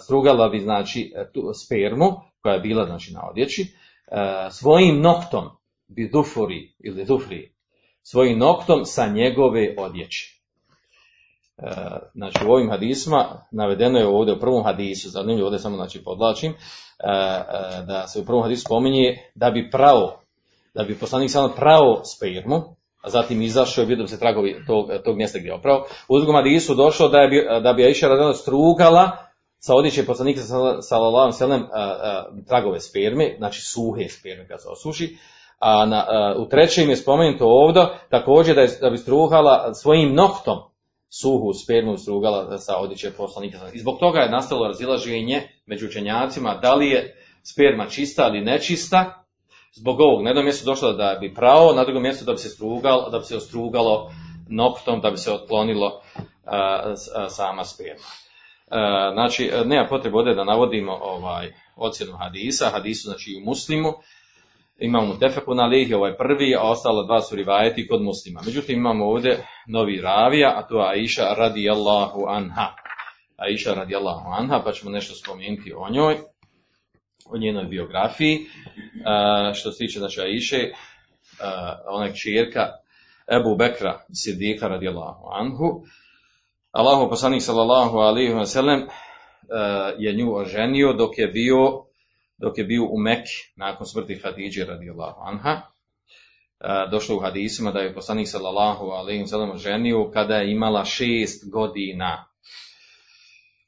strugala bi, znači, tu spermu, koja je bila, znači, na odjeći, svojim noktom, bi zufuri ili zufri, svojim noktom sa njegove odjeće. E, znači u ovim hadisma navedeno je ovdje u prvom hadisu, zanimljivo ovdje samo znači podlačim, da se u prvom hadisu spominje da bi pravo, da bi poslanik samo pravo spermu, a zatim izašao i vidio se tragovi tog, tog mjesta gdje je opravo. U drugom hadisu došlo da, je, da bi Aisha radila strugala sa odjeće poslanika sallallahu alejhi tragove sperme, znači suhe sperme kad se osuši, a na, a, u trećem je spomenuto ovdje također da, je, da bi struhala svojim noktom suhu spermu strugala sa odjeće poslanika. I zbog toga je nastalo razilaženje među učenjacima da li je sperma čista ili nečista. Zbog ovog, na jednom mjestu došlo da bi pravo, na drugom mjestu da bi se strugalo, da bi se ostrugalo noktom, da bi se otklonilo sama sperma. A, znači, nema potrebe ovdje da navodimo ovaj ocjenu hadisa, hadisu znači u muslimu, imamo tefeku na lihi, ovaj prvi, a ostala dva su rivajeti kod muslima. Međutim, imamo ovdje novi ravija, a to je Aisha radijallahu anha. Aisha radijallahu anha, pa ćemo nešto spomenuti o njoj, o njenoj biografiji. Što se tiče, znači, Aisha, uh, ona čirka Ebu Bekra Sidika radijallahu anhu. Allahu poslanik sallallahu alaihi wa sallam je nju oženio dok je bio dok je bio u Mekki nakon smrti Hadidže radijallahu anha. Došlo u hadisima da je poslanik sallallahu alejhi ve ženio kada je imala šest godina.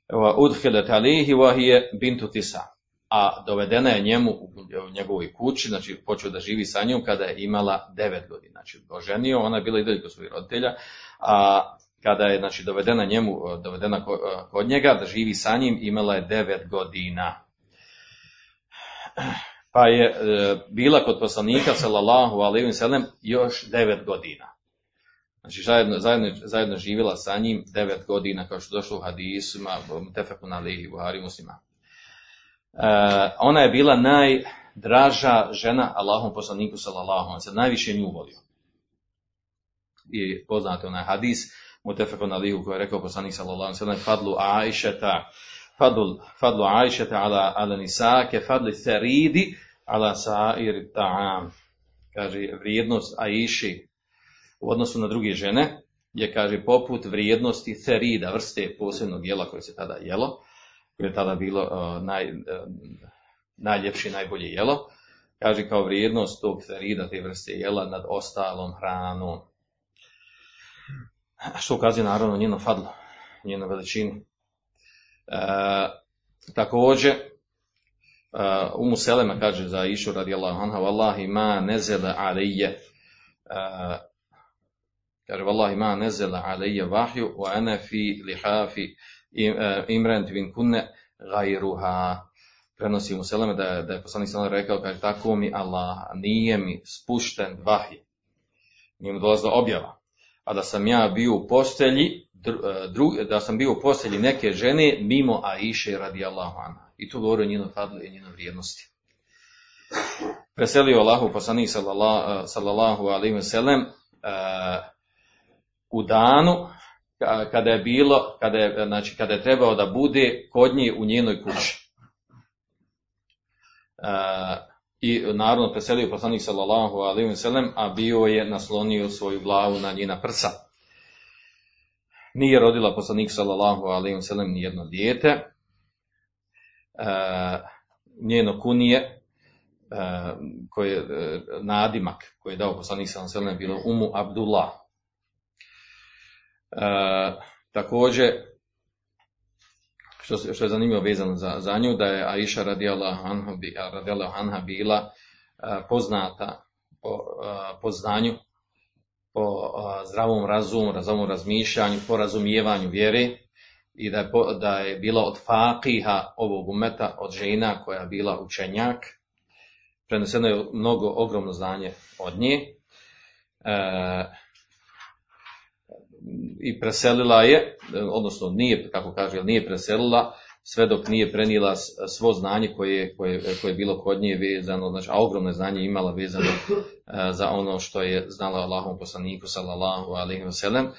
Wa udkhilat alayhi wa hiya bintu tisa. A dovedena je njemu u njegovoj kući, znači počeo da živi sa njom kada je imala devet godina. Znači oženio, ona je bila i dalje svojih roditelja, a kada je znači dovedena njemu, dovedena kod njega da živi sa njim, imala je devet godina pa je e, bila kod poslanika sallallahu alejhi ve sellem još devet godina. Znači zajedno, zajedno, zajedno živjela sa njim devet godina, kao što došlo u hadisima, tefekun alihi, buhari muslima. E, ona je bila najdraža žena Allahom poslaniku sallallahu alejhi ve sellem, najviše nju volio. I poznate onaj hadis, mutefekun alihi, koji je rekao poslanik sallallahu alejhi ve sellem, fadlu Aisheta, fadl fadlu Aishata ala ala nisa ke fadli tharidi ala sa'ir ta'am. Kaže vrijednost Aiši u odnosu na druge žene je kaže poput vrijednosti therida, vrste posebnog jela koje se tada jelo, koje je tada bilo uh, naj, uh, najljepše najbolje jelo. Kaže kao vrijednost tog therida, te vrste jela nad ostalom hranom. Što ukazuje naravno njeno fadlo, njeno veličinu. E, također, uh, Umu Selema kaže za Išu radijallahu anha, Wallahi ma nezele alije, kaže, Wallahi ma nezele alije vahju, wa ene fi lihafi uh, imrent vin kunne gajruha. Prenosi Umu Seleme da da je poslanik sallam rekao, kaže, tako mi Allah, nije mi spušten vahij. Nije mi dolazila objava. A da sam ja bio u postelji, drug, da sam bio u postelji neke žene mimo Aiše radijallahu anha. I to govori o njenoj fadli i njenoj vrijednosti. Preselio Allahu poslanik sallallahu, sallallahu alaihi wa sallam uh, u danu kada je bilo, kada je, znači, kada je trebao da bude kod nje u njenoj kući. I naravno preselio poslanik sallallahu alaihi wa sallam, a bio je naslonio svoju glavu na njena prsa nije rodila poslanik sallallahu alejhi ve sellem ni jedno dijete. E, njeno kunije e, koje e, nadimak koji je dao poslanik sallallahu alejhi ve sellem bilo Umu Abdullah. Također što, što je zanimljivo vezano za, za nju, da je Aisha radijallahu anha, bi- radijallahu anha bila poznata po, po znanju, po zdravom razumu, razumom razmišljanju, po razumijevanju vjere i da je, da je bila od fakiha ovog umeta, od žena koja je bila učenjak. Preneseno je mnogo, ogromno znanje od nje. E, i preselila je, odnosno nije, kako kaže, nije preselila, sve dok nije prenijela s- svo znanje koje, koje, koje je bilo kod nje vezano, znači, a ogromno znanje je imala vezano e, za ono što je znala Allahom poslaniku, sallallahu alaihi wasallam. E,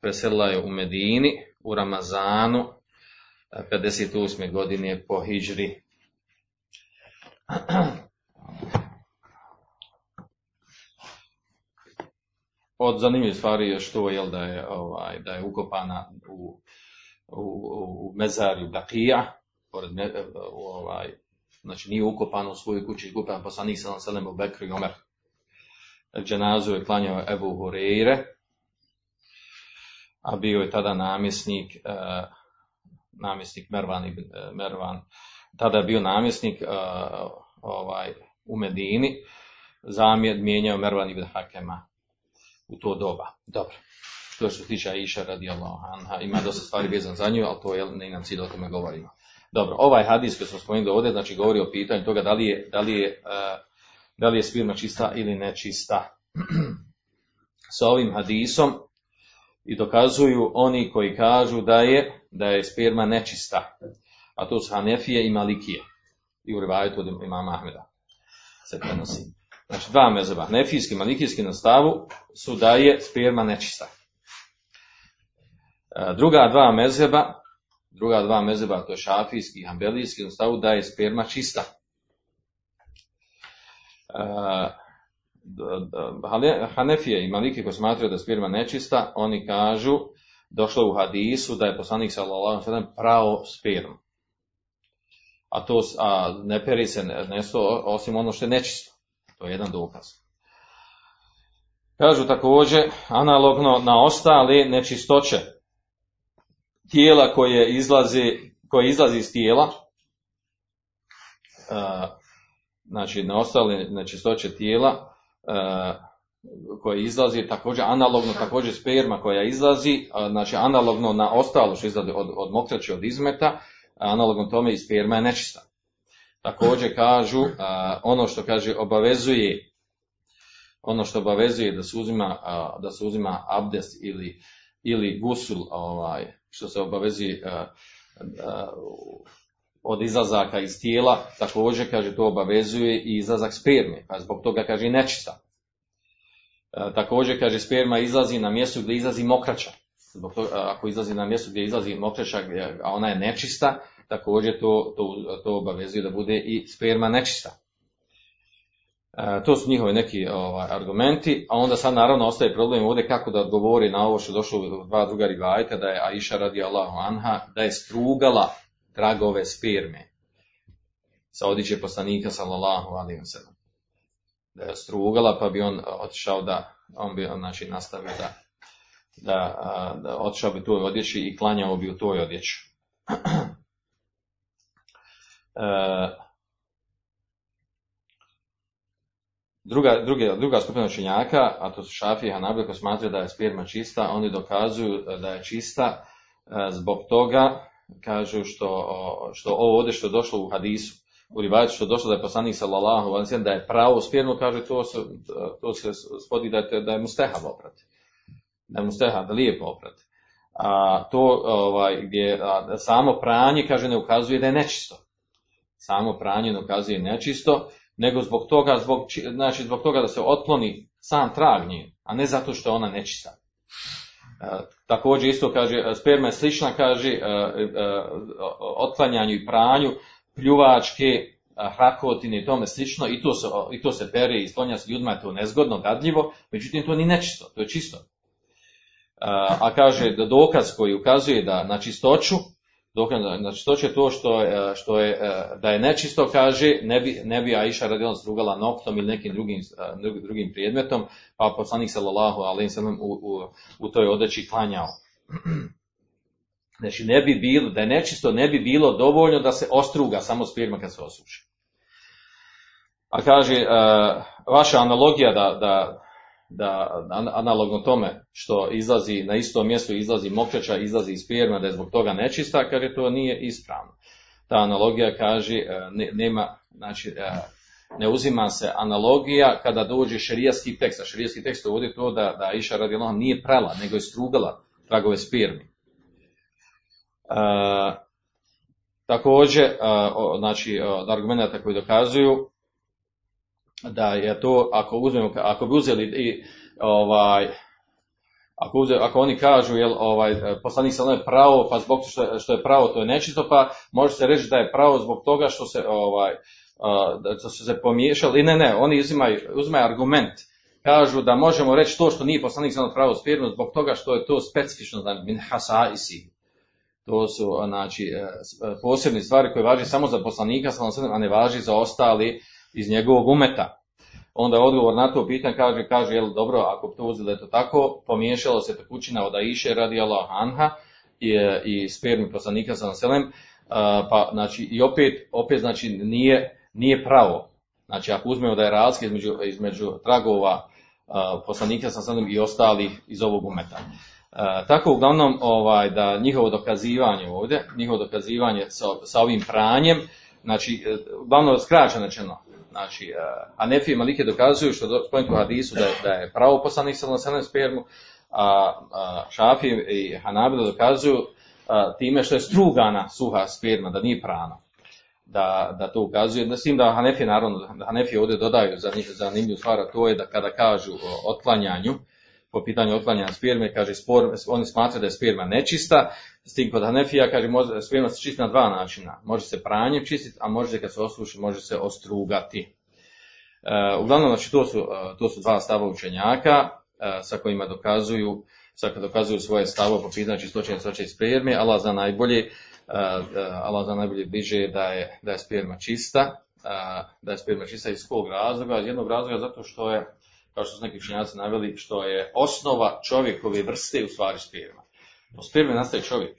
preselila je u Medini, u Ramazanu, e, 58. godine po Hidžri. Od zanimljivih stvari je što jel, da je ovaj da je ukopana u u, u mezarju Bakija, pored me, u, ovaj znači nije ukopana u svojoj kući, ukupan poslanik ve sellem u Bekru i Omer. Dženazu je klanjao Ebu Hureyre, a bio je tada namjesnik eh, namjesnik Mervan eh, Mervan tada je bio namjesnik eh, ovaj u Medini zamjer mijenjao Mervan ibn Hakema u to doba. Dobro. Što se tiče Aisha radijallahu anha, ima dosta stvari vezan za nju, ali to je ne nam cilj o tome govorimo. Dobro, ovaj hadis koji smo spomenuli ovdje, znači govori o pitanju toga da li je, da li je, eh, da li je sperma čista ili nečista. Sa ovim hadisom i dokazuju oni koji kažu da je, da je sperma nečista. A to su Hanefije i Malikije. I u rivajetu od imama Ahmeda se prenosi. Znači dva mezeba, nefijski i malikijski na stavu su da je sperma nečista. E, Druga dva mezeba, druga dva mezeba, to je šafijski i hambelijski na stavu da je sperma čista. E, Hanefije i Maliki koji smatraju da je sperma nečista, oni kažu, došlo u hadisu da je poslanik sallallahu alejhi prao spermu. A to a ne peri se ne- nešto osim ono što je nečisto. To je jedan dokaz. Kažu također, analogno na ostale nečistoće tijela koje izlazi, koje izlazi iz tijela, znači na ostale nečistoće tijela koje izlazi, također analogno također sperma koja izlazi, znači analogno na ostalo što izlazi od, od mokraće, od izmeta, analogno tome i sperma je nečista. Također kažu, ono što kaže obavezuje ono što obavezuje da se uzima, da se uzima abdest ili, ili gusul, ovaj, što se obavezuje a, a, od izlazaka iz tijela, također kaže to obavezuje i izlazak sperme, pa zbog toga kaže nečista. A, također kaže sperma izlazi na mjestu gdje izlazi mokraća. Zbog toga, ako izlazi na mjestu gdje izlazi mokraća, a ona je nečista, također to, to, to obavezuje da bude i sperma nečista. E, to su njihovi neki ovaj, argumenti, a onda sad naravno ostaje problem ovdje kako da odgovori na ovo što došlo u dva druga rivajta, da je Aisha radijallahu anha, da je strugala tragove sperme sa odjeće poslanika sallallahu alaihi wasallam. Da je strugala pa bi on otišao da, on bi znači nastavio da, da, da otišao bi u toj odjeći i klanjao bi u toj odjeći. E, Druga, druge, druga skupina učenjaka, a to su Šafije i Hanabili koji smatraju da je sperma čista, oni dokazuju da je čista e, zbog toga, kažu što, što ovo ovdje što je došlo u hadisu, u rivajetu što je došlo da je poslanik sallallahu sellem da je pravo spermu, kaže to se, to se svodi da je, da je mustehav oprati. Da je mustehav, da lijepo oprati. A to ovaj, gdje a, samo pranje, kaže, ne ukazuje da je nečisto. Samo pranje ne ukazuje nečisto, nego zbog toga, zbog, či- znači zbog toga da se otkloni sam trag nje, a ne zato što je ona nečista. E, također isto kaže, sperma je slična, kaže, e, e, otklanjanju i pranju, pljuvačke, e, hrakotine i tome slično, i to se, i to se pere i sklonja se ljudima, je to nezgodno, gadljivo, međutim to ni nečisto, to je čisto. E, a kaže da dokaz koji ukazuje da na čistoću, dokaz na čistoću je to što, što je, e, da je nečisto, kaže, ne bi, ne bi Aisha radijalno strugala noktom ili nekim drugim, e, drugim, predmetom, pa poslanik sallallahu alejhi ve sellem u, u, u toj odeći klanjao. Znači ne bi bilo, da je nečisto, ne bi bilo dovoljno da se ostruga samo sperma kad se osuši. A kaže, e, vaša analogija da, da, da analogno tome što izlazi na istom mjestu, izlazi mokreća, izlazi iz sperma, da je zbog toga nečista, kaže to nije ispravno. Ta analogija kaže, e, nema, znači, e, ne uzima se analogija kada dođe šerijski tekst, a šerijski tekst uvodi to da, da Iša radi nije prala, nego je strugala tragove spermi. E, također, e, znači, od argumenta koji dokazuju da je to, ako uzmemo, ako bi uzeli i ovaj, ako, ako oni kažu jel ovaj poslanik sa je pravo pa zbog što, što je pravo to je nečisto pa može se reći da je pravo zbog toga što se ovaj da su se pomiješali. I ne ne oni uzimaju, uzimaju argument. Kažu da možemo reći to što nije poslanik sa pravo spirno zbog toga što je to specifično za min hasaisi to su znači e, posebne stvari koje važi samo za poslanika a ne važi za ostali iz njegovog umeta onda odgovor na to pitanje kaže, kaže, jel dobro, ako to uzeli to tako, pomiješalo se tekućina od Aiše radi Allah Anha i, i spermi poslanika sa naselem, pa znači i opet, opet znači nije, nije pravo. Znači ako uzmemo da je razlika između, između tragova poslanika sa naselem i ostalih iz ovog umeta. tako uglavnom ovaj, da njihovo dokazivanje ovdje, njihovo dokazivanje sa, sa ovim pranjem, znači uglavnom skraćeno rečeno, Znači, Hanefi i Malike dokazuju što spomenuti u hadisu da da je pravo poslanik sa spermu, a, a Šafi i Hanabila dokazuju time što je strugana suha sperma, da nije prana. Da, da to ukazuje, s tim da Hanefi naravno, Hanefi ovdje dodaju za njih zanimljivu stvar, a to je da kada kažu o otklanjanju, po pitanju otklanjanja sperme, kaže spor, oni smatraju da je sperma nečista, s tim kod Hanefija kaže može, sperma se čisti na dva načina. Može se pranjem čistiti, a može se kad se osuši, može se ostrugati. E, uglavnom, znači, to su, e, to su dva stava učenjaka e, sa kojima dokazuju, sa dokazuju svoje stavo po pitanju čistoće i sperme, Allah za najbolje, Allah za najbolje bliže da je, da je sperma čista, da je sperma čista iz kog razloga? Iz jednog razloga zato što je kao što su neki učenjaci naveli, što je osnova čovjekove vrste u stvari sperma. Od sperme nastaje čovjek.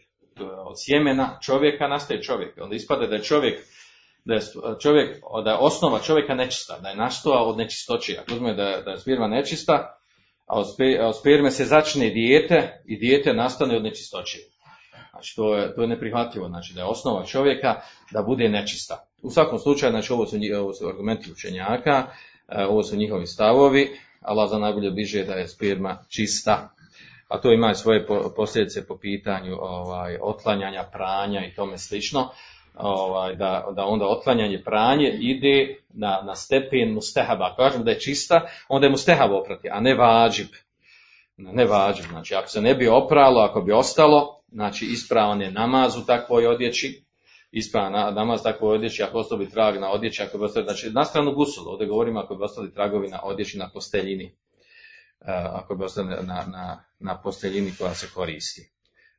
Od sjemena čovjeka nastaje čovjek. Onda ispada da je čovjek da je čovjek, da je osnova čovjeka nečista, da je nastao od nečistoće. Ako uzme da da je sperma nečista, a od sperme se začne dijete i dijete nastane od nečistoće. Znači to je, to je neprihvatljivo, znači da je osnova čovjeka da bude nečista. U svakom slučaju, znači ovo su, ovo su argumenti učenjaka, e, ovo su njihovi stavovi, Allah za najbolje bliže da je sperma čista. A to ima svoje posljedice po pitanju ovaj, otklanjanja, pranja i tome slično. Ovaj, da, da onda otklanjanje pranje ide na, na stepen mustehaba. Ako kažemo da je čista, onda je mustehab oprati, a ne vađib. Ne vađib. Znači, ako se ne bi opralo, ako bi ostalo, znači ispravan je namaz u takvoj odjeći, ispravan namaz takvoj odjeći, ako ostavi trag na odjeći, ako bi ostali, znači na stranu gusulu, ovdje govorimo ako bi ostali tragovi na odjeći na posteljini, ako bi ostali na, na, na posteljini koja se koristi.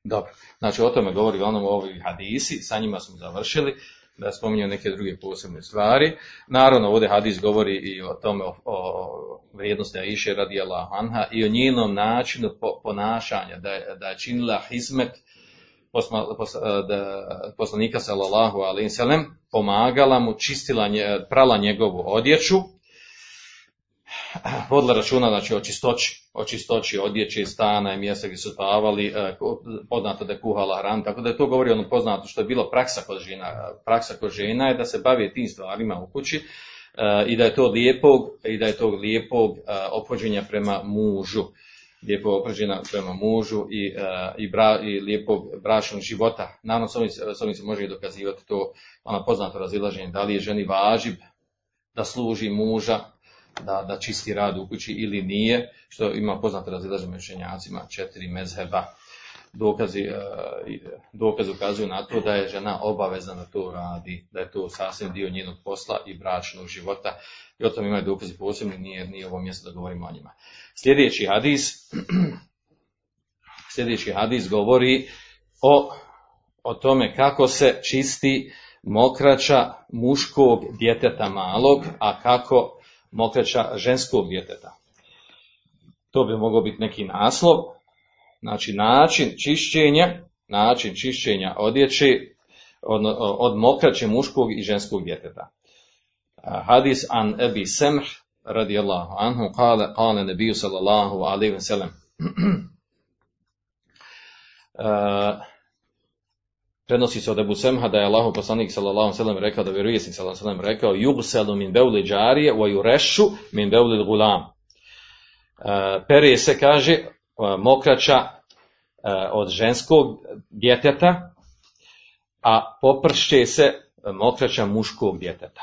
Dobro, znači o tome govori uglavnom ovi hadisi, sa njima smo završili, da spominju neke druge posebne stvari. Naravno, ovdje hadis govori i o tome, o, o vrijednosti Aisha radi anha i o njenom načinu ponašanja, da je, da je činila hizmet poslanika sallallahu alaihi pomagala mu, čistila, prala njegovu odjeću, vodila računa znači, o čistoći, o čistoći odjeće, stana i mjesta gdje su spavali, e, poznato da je kuhala hranu, tako da je to govori ono poznato što je bilo praksa kod žena. Praksa kod žena je da se bave tim stvarima u kući e, i da je to lijepog, i da je to lijepog e, opođenja prema mužu lijepo oprađena prema mužu i, i, bra, i lijepog bračnog života. Naravno, s ovim, s ovim se može i dokazivati to ono poznato razilaženje, da li je ženi važib da služi muža, da, da čisti rad u kući ili nije, što ima poznato razilaženje učenjacima, četiri mezheba. Dokazi, e, dokaz ukazuju na to da je žena obavezna da to radi, da je to sasvim dio njenog posla i bračnog života. I o tom imaju dokazi posebni, nije, nije ovo mjesto da govorimo o njima. Sljedeći hadis, sljedeći hadis govori o, o tome kako se čisti mokraća muškog djeteta malog, a kako mokreća ženskog djeteta. To bi mogao biti neki naslov. Znači način čišćenja, način čišćenja odjeći od, od mokraće muškog i ženskog djeteta. Hadis an Ebi Semh radijallahu anhu kale, kale nebiju sallallahu alaihi wa sallam. prenosi se od Ebu Semha da je Allahu poslanik sallallahu ve sellem rekao da vjerovjesnik sallallahu ve sellem rekao yubsalu min bawli jarije wa yureshu min bawli gulam. Uh, perije se kaže uh, mokraća uh, od ženskog djeteta, a popršće se mokraća muškog djeteta.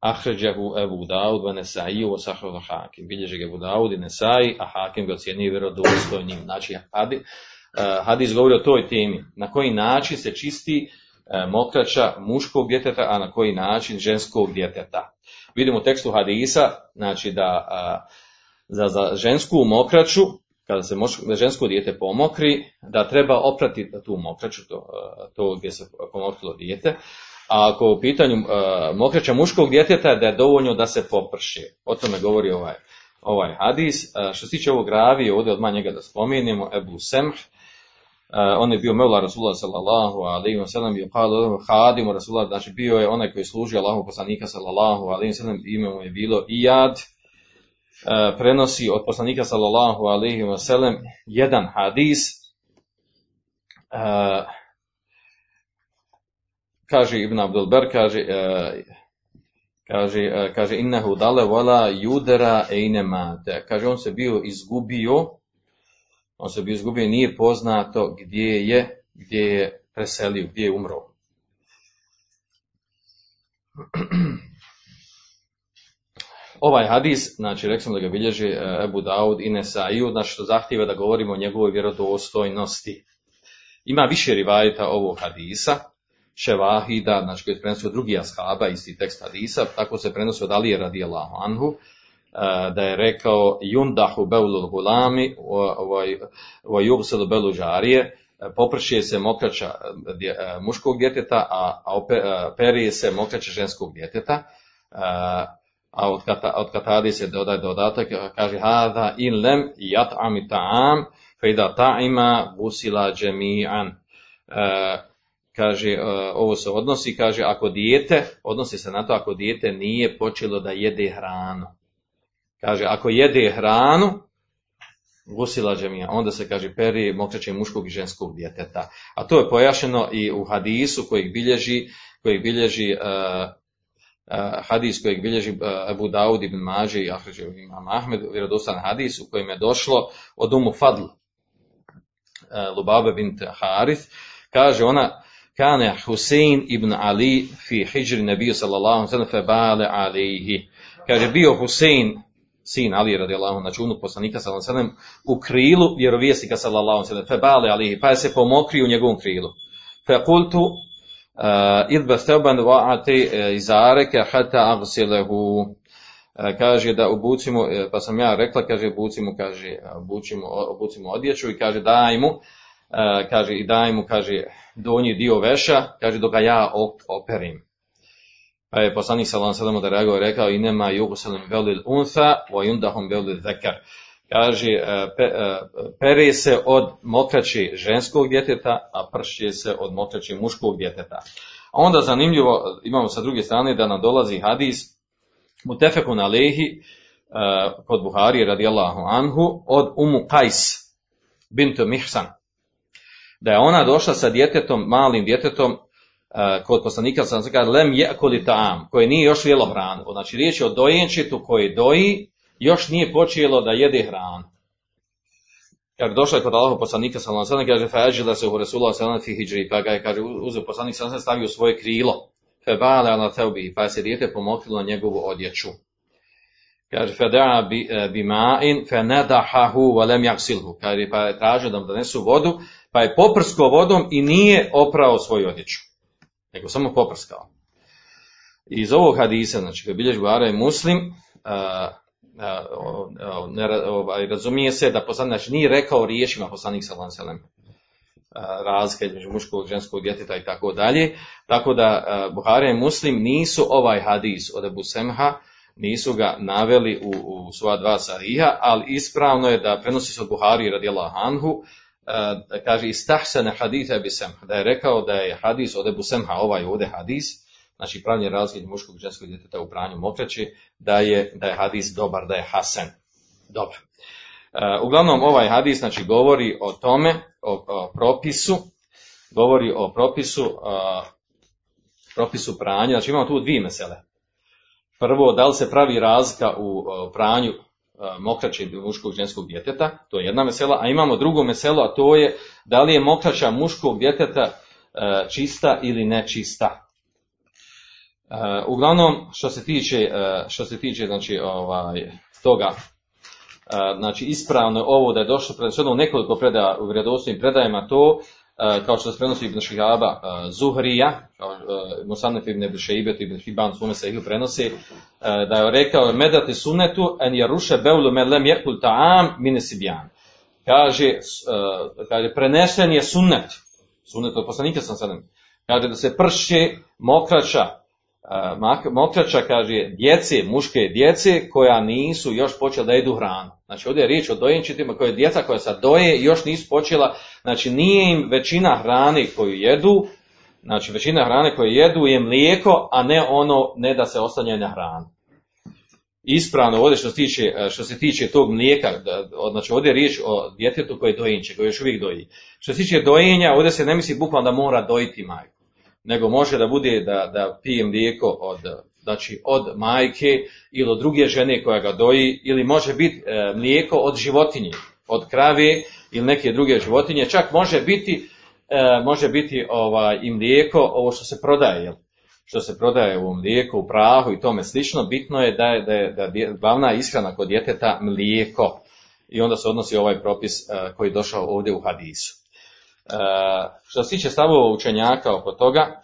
Ahređahu Ebu Daud wa Nesai Sahru Hakim. Bilježi ga Ebu Daud i Nesai, a Hakim ga ocjenio vjerodostojnim. Znači, hadis govori o toj temi, na koji način se čisti eh, mokraća muškog djeteta, a na koji način ženskog djeteta. Vidimo u tekstu hadisa, znači da eh, za, za žensku mokraću, kada se moš, žensko dijete pomokri, da treba oprati tu mokraću, to, to gdje se pomokrilo dijete, a ako u pitanju mokraća muškog djeteta, da je dovoljno da se poprši. O tome govori ovaj, ovaj hadis. Što se tiče ovog ravi, ovdje odmah njega da spomenemo, Ebu Semh, on je bio Mevla Rasulullah sallallahu alaihi wa sallam bio qala hadimu Rasulullah, znači bio je onaj koji služi Allahu poslanika sallallahu alaihi wa sallam, ime mu je bilo Iyad, uh, prenosi od poslanika sallallahu alaihi wa sallam jedan hadis, uh, kaže Ibn Abdul Ber, kaže, kaže, kaže innehu dale wala judera einemate, kaže on se bio izgubio on se bi izgubio, nije poznato gdje je, gdje je preselio, gdje je umro. Ovaj hadis, znači rekli da ga bilježi e, Ebu Daud i Nesaju, znači što zahtjeva da govorimo o njegovoj vjerodostojnosti. Ima više rivajita ovog hadisa, Ševahida, znači koji je prenosio drugi ashaba, isti tekst hadisa, tako se prenosio od Alije radijallahu anhu, da je rekao yundahu beulul gulami wa yubsalu belu žarije, popršije se mokraća muškog djeteta, a, a perije se mokraća ženskog djeteta, a od, kata, od katadi se dodaje dodatak, kaže hada in lem yat'ami ta'am, fe da ta'ima busila džemi'an. Kaže, ovo se odnosi, kaže, ako dijete, odnosi se na to ako dijete nije počelo da jede hranu Kaže, ako jede hranu, gusila džemija, onda se kaže peri mokraće muškog i ženskog djeteta. A to je pojašeno i u hadisu kojeg bilježi, kojeg bilježi uh, hadis kojeg bilježi uh, Abu Daud ibn Mađe i Ahređe imam Ahmed, vjerodostan hadis u kojem je došlo od Umu Fadl, Lubabe bint Harith, kaže ona, kane Husein ibn Ali fi hijri nebiju sallallahu sallam fe bale alihi. Kaže, bio Husein sin Ali radijallahu znači unuk poslanika sallallahu u krilu vjerovjesnika sallallahu alejhi ve sellem. Bale alihi pa se pomokrio u njegovom krilu. Fa qultu uh, idba thawban wa ati uh, izaraka hatta aghsilahu. Uh, kaže da obucimo pa sam ja rekla kaže obucimo kaže obucimo obucimo odjeću i kaže daj mu. Kaže i daj mu kaže donji dio veša. Kaže dok ja operim Pa je poslanik sallallahu da i rekao inema yughsalu belil untha wa yundahum belil zakar. Kaže e, pe, e, pere se od mokraće ženskog djeteta, a pršće se od mokraće muškog djeteta. A onda zanimljivo imamo sa druge strane da nam dolazi hadis mutefekun alehi uh, kod Buhari radijallahu anhu od Umu Kajs bintu Mihsan. Da je ona došla sa djetetom, malim djetetom kod poslanika sam se kaže lem yakuli ta'am, koji nije još jelo hranu. Znači riječ je o dojenčitu koji doji, još nije počelo da jede hranu. Kad došla je kod Allahov poslanika sallallahu alejhi kaže fađila se u Rasulullah sallallahu alejhi hijri pa ga je kaže uzeo poslanik sallallahu alejhi stavio svoje krilo. Fe bale ala thawbi pa se dijete pomokrilo na njegovu odjeću. Kaže fada bi, e, bi ma'in fa nadahahu wa lam yaghsilhu. Kaže pa je tražio da mu donesu vodu, pa je poprsko vodom i nije oprao svoju odjeću nego samo poprskao. Iz ovog hadisa, znači koji bilježi Buhara i Muslim, a, a, a, ne, ovaj, razumije se da poslanik znači, nije rekao riječima poslanik sallallahu alejhi razlika između muškog i ženskog djeteta i tako dalje. Tako da Buhari i Muslim nisu ovaj hadis od Abu Semha, nisu ga naveli u, u svoja dva sariha, ali ispravno je da prenosi se od Buhari radijallahu anhu, kaže istahsana haditha bi Semha, da je rekao da je hadis od Ebu Semha, ovaj ovdje hadis, znači pravnje razlike muškog i ženskog djeteta u pranju mokraće, da je, da je hadis dobar, da je hasan. Dobar. Uglavnom ovaj hadis znači govori o tome, o, o propisu, govori o propisu, a, propisu pranja, znači imamo tu dvije mesele. Prvo, da li se pravi razlika u o, pranju a, mokraće muškog ženskog djeteta, to je jedna mesela, a imamo drugo meselo, a to je da li je mokraća muškog djeteta a, čista ili nečista. Uh, uglavnom, što se tiče, što se tiče znači, ovaj, toga, znači ispravno ovo da je došlo u nekoliko predaja u vjerodostojnim predajama to, kao što se prenosi Ibn Šihaba Zuhrija, kao Musanef ibn Ibn Šeibet ibn Hiban svome se ih prenosi, da je rekao medati sunetu en je ruše beulu me lem jekul ta'am mine sibjan. Kaže, kaže, prenesen je sunnet, sunnet od poslanika sam sadem, kaže da se prše mokraća, mokraća, kaže, djece, muške djece koja nisu još počela da jedu hranu. Znači ovdje je riječ o dojenčitima koje djeca koja sad doje još nisu počela, znači nije im većina hrane koju jedu, znači većina hrane koju jedu je mlijeko, a ne ono, ne da se ostanje na hranu. Ispravno ovdje što se tiče, što se tiče tog mlijeka, znači ovdje je riječ o djetetu koje je dojenče, koje još uvijek doji. Što se tiče dojenja, ovdje se ne misli bukvalno da mora dojiti majku nego može da bude da, da pije mlijeko od, znači od majke ili od druge žene koja ga doji, ili može biti e, mlijeko od životinje, od krave ili neke druge životinje, čak može biti, e, može biti ovaj, i mlijeko, ovo što se prodaje, jel? što se prodaje u mlijeku, u prahu i tome slično, bitno je da je, da je, da je glavna ishrana kod djeteta mlijeko. I onda se odnosi ovaj propis e, koji je došao ovdje u hadisu. Što se tiče stavova učenjaka oko toga,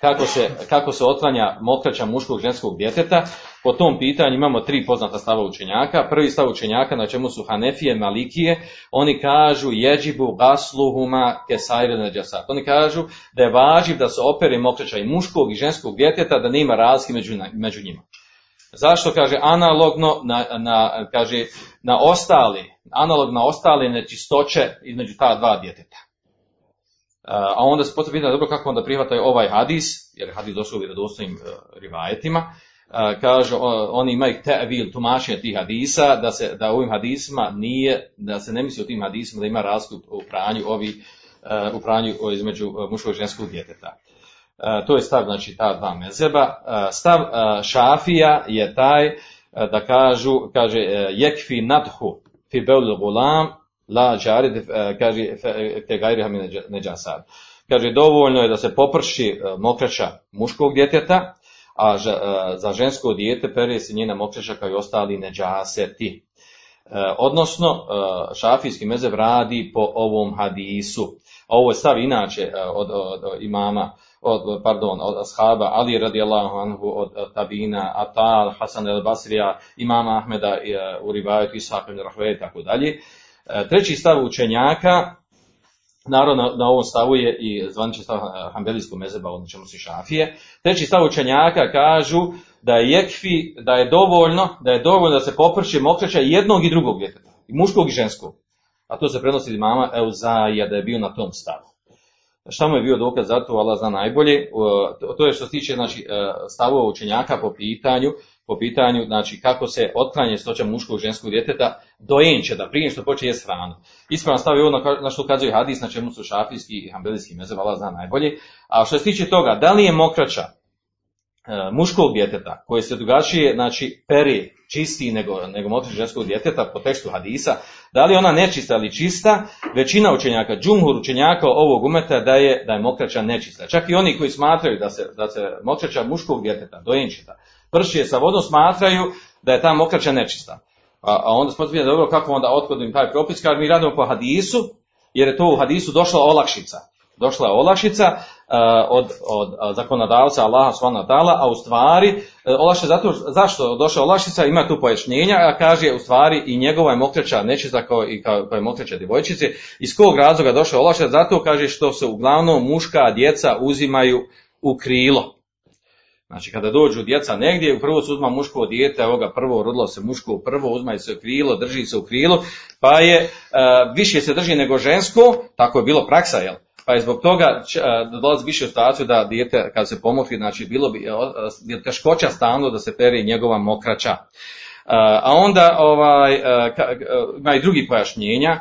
kako se, kako se otvanja mokraća muškog ženskog djeteta, po tom pitanju imamo tri poznata stava učenjaka. Prvi stav učenjaka na čemu su Hanefije, Malikije, oni kažu jeđibu gasluhuma kesajre neđasat. Oni kažu da je važiv da se opere mokraća i muškog i ženskog djeteta, da nema razlike među, među njima. Zašto kaže analogno na, na, kaže, na ostali, analog na ostale nečistoće između ta dva djeteta. A onda se potom dobro kako onda prihvataju ovaj hadis, jer je hadis došao u vjerodostojnim uh, rivajetima, uh, kažu, oni imaju tevil, tumačenje tih hadisa, da se da ovim hadisima nije, da se ne misli o tim hadisima da ima razliku u pranju ovi, u pranju između muškog i ženskog djeteta. To je stav, znači, ta dva mezeba. Stav šafija je taj da kažu, kaže, jekfi nadhu fi beul gulam la džarid, kaže, te gajriha neđasad. Kaže, dovoljno je da se poprši mokraća muškog djeteta, a za žensko dijete pere se njena mokraća kao i ostali neđaseti. Odnosno, šafijski mezev radi po ovom hadisu. Ovo je stav inače od, od imama, od, pardon, od ashaba, Ali radijallahu anhu, od, od tabina, Atal, Hasan el Basrija, imama Ahmeda u Rivajetu, Ishaq i tako dalje. E, treći stav učenjaka, naravno na, ovom stavu je i zvanični stav e, Hanbelijskog mezeba, od čemu se šafije. Treći stav učenjaka kažu da je jekfi, da je dovoljno, da je dovoljno da se poprši mokraća jednog i drugog djeteta, i muškog i ženskog. A to se prenosi mama Euzaija da je bio na tom stavu. Šta mu je bio dokaz za to, Allah zna najbolje. To je što se tiče znači, e, stavova učenjaka po pitanju, po pitanju znači, kako se otklanje stoća muškog i ženskog djeteta dojenče, da prije što počne jest hranu. Ispravno stavi ovo na, na što ukazuje hadis, na čemu su šafijski i hambelijski mezeb, Allah zna najbolje. A što se tiče toga, da li je mokraća e, muškog djeteta, koje se drugačije, znači, peri čisti nego, nego mokraća ženskog djeteta po tekstu hadisa, da li ona nečista ili čista, većina učenjaka, džumhur učenjaka ovog umeta da je, da je mokraća nečista. Čak i oni koji smatraju da se, da se mokraća muškog djeteta, dojenčeta, pršije sa vodom, smatraju da je ta mokraća nečista. A, a onda smo dobro, kako onda otkodim taj propis, kad mi radimo po hadisu, jer je to u hadisu došla olakšica. Došla je olakšica od, od zakonodavca Allaha svana tala, a u stvari, uh, olakšica zato, zašto došla olakšica, ima tu pojašnjenja, a kaže u stvari i njegova je mokreća nečista kao i kao, kao je mokreća djevojčice. Iz kog razloga došla olakšica? Zato kaže što se uglavnom muška djeca uzimaju u krilo. Znači, kada dođu djeca negdje, prvo se uzma muško dijete, ovoga prvo rodilo se muško, prvo uzma se u krilo, drži se u krilo, Pa je, e, više se drži nego žensko, tako je bilo praksa, jel? Pa je zbog toga dolazi više u situaciju da dijete kad se pomokri, znači bilo bi teškoća stalno da se peri njegova mokraća. E, A onda ovaj, ima i drugi pojašnjenja,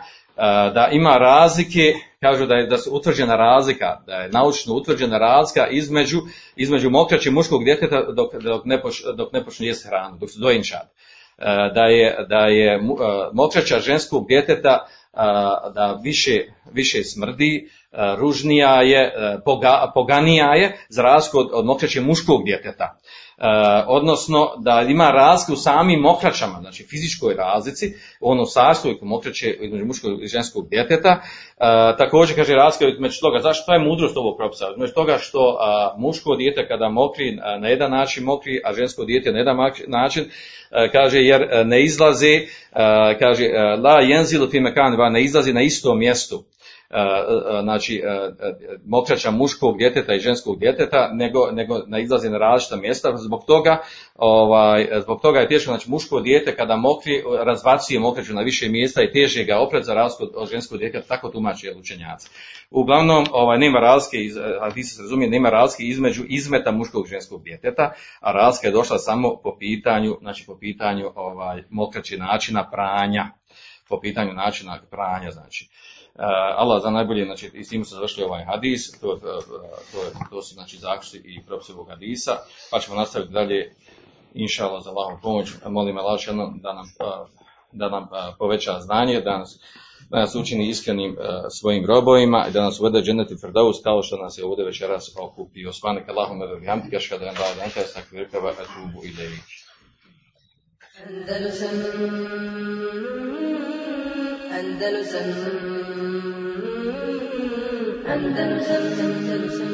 da ima razlike, kažu da je da su utvrđena razlika, da je naučno utvrđena razlika između, između mokraće muškog djeteta dok, dok, ne, poč, dok ne počne jesti hranu, dok su dojenčad. Da je, da je mokraća ženskog djeteta da više, više smrdi, ružnija je, e, poga, poganija je, za razliku od, od mokraće muškog djeteta. E, odnosno da ima razliku u samim mokraćama, znači fizičkoj razlici, u onom sastavu mokraće između muškog i ženskog djeteta. E, također kaže razlika između toga, zašto je mudrost ovog propisa? Između toga što a, muško dijete kada mokri na jedan način mokri, a žensko dijete na jedan način, e, kaže jer e, ne izlazi, e, kaže e, la jenzilu va ne izlazi na istom mjestu. E, e, znači e, mokraća muškog djeteta i ženskog djeteta, nego, nego na izlazi na različita mjesta. Zbog toga, ovaj, zbog toga je teško, znači muško dijete kada mokri, razbacuje mokraću na više mjesta i teže ga opret za razliku od- ženskog djeteta, tako tumači učenjaci. Uglavnom, ovaj, nema razlike, a ti se razumije, nema razlike između izmeta muškog i ženskog djeteta, a razlika je došla samo po pitanju, znači po pitanju ovaj, mokraće načina pranja, po pitanju načina pranja, znači. E, Allah za najbolje, znači, i s tim se završili ovaj hadis, to, e, to, to su znači zaključci i propisi ovog hadisa, pa ćemo nastaviti dalje, inša Allah za lahom pomoć, molim Allah da nam, e, da nam poveća znanje, da nas, da nas učini iskrenim svojim robovima i da nas uvede dženeti frdavus, kao što nas je ovdje večeras okupio. Svanik Allahum ebe bihamdi, kaška da je Allah da anta, stakvirka va etubu ilaihi. Andalusam Andalusam أندلسن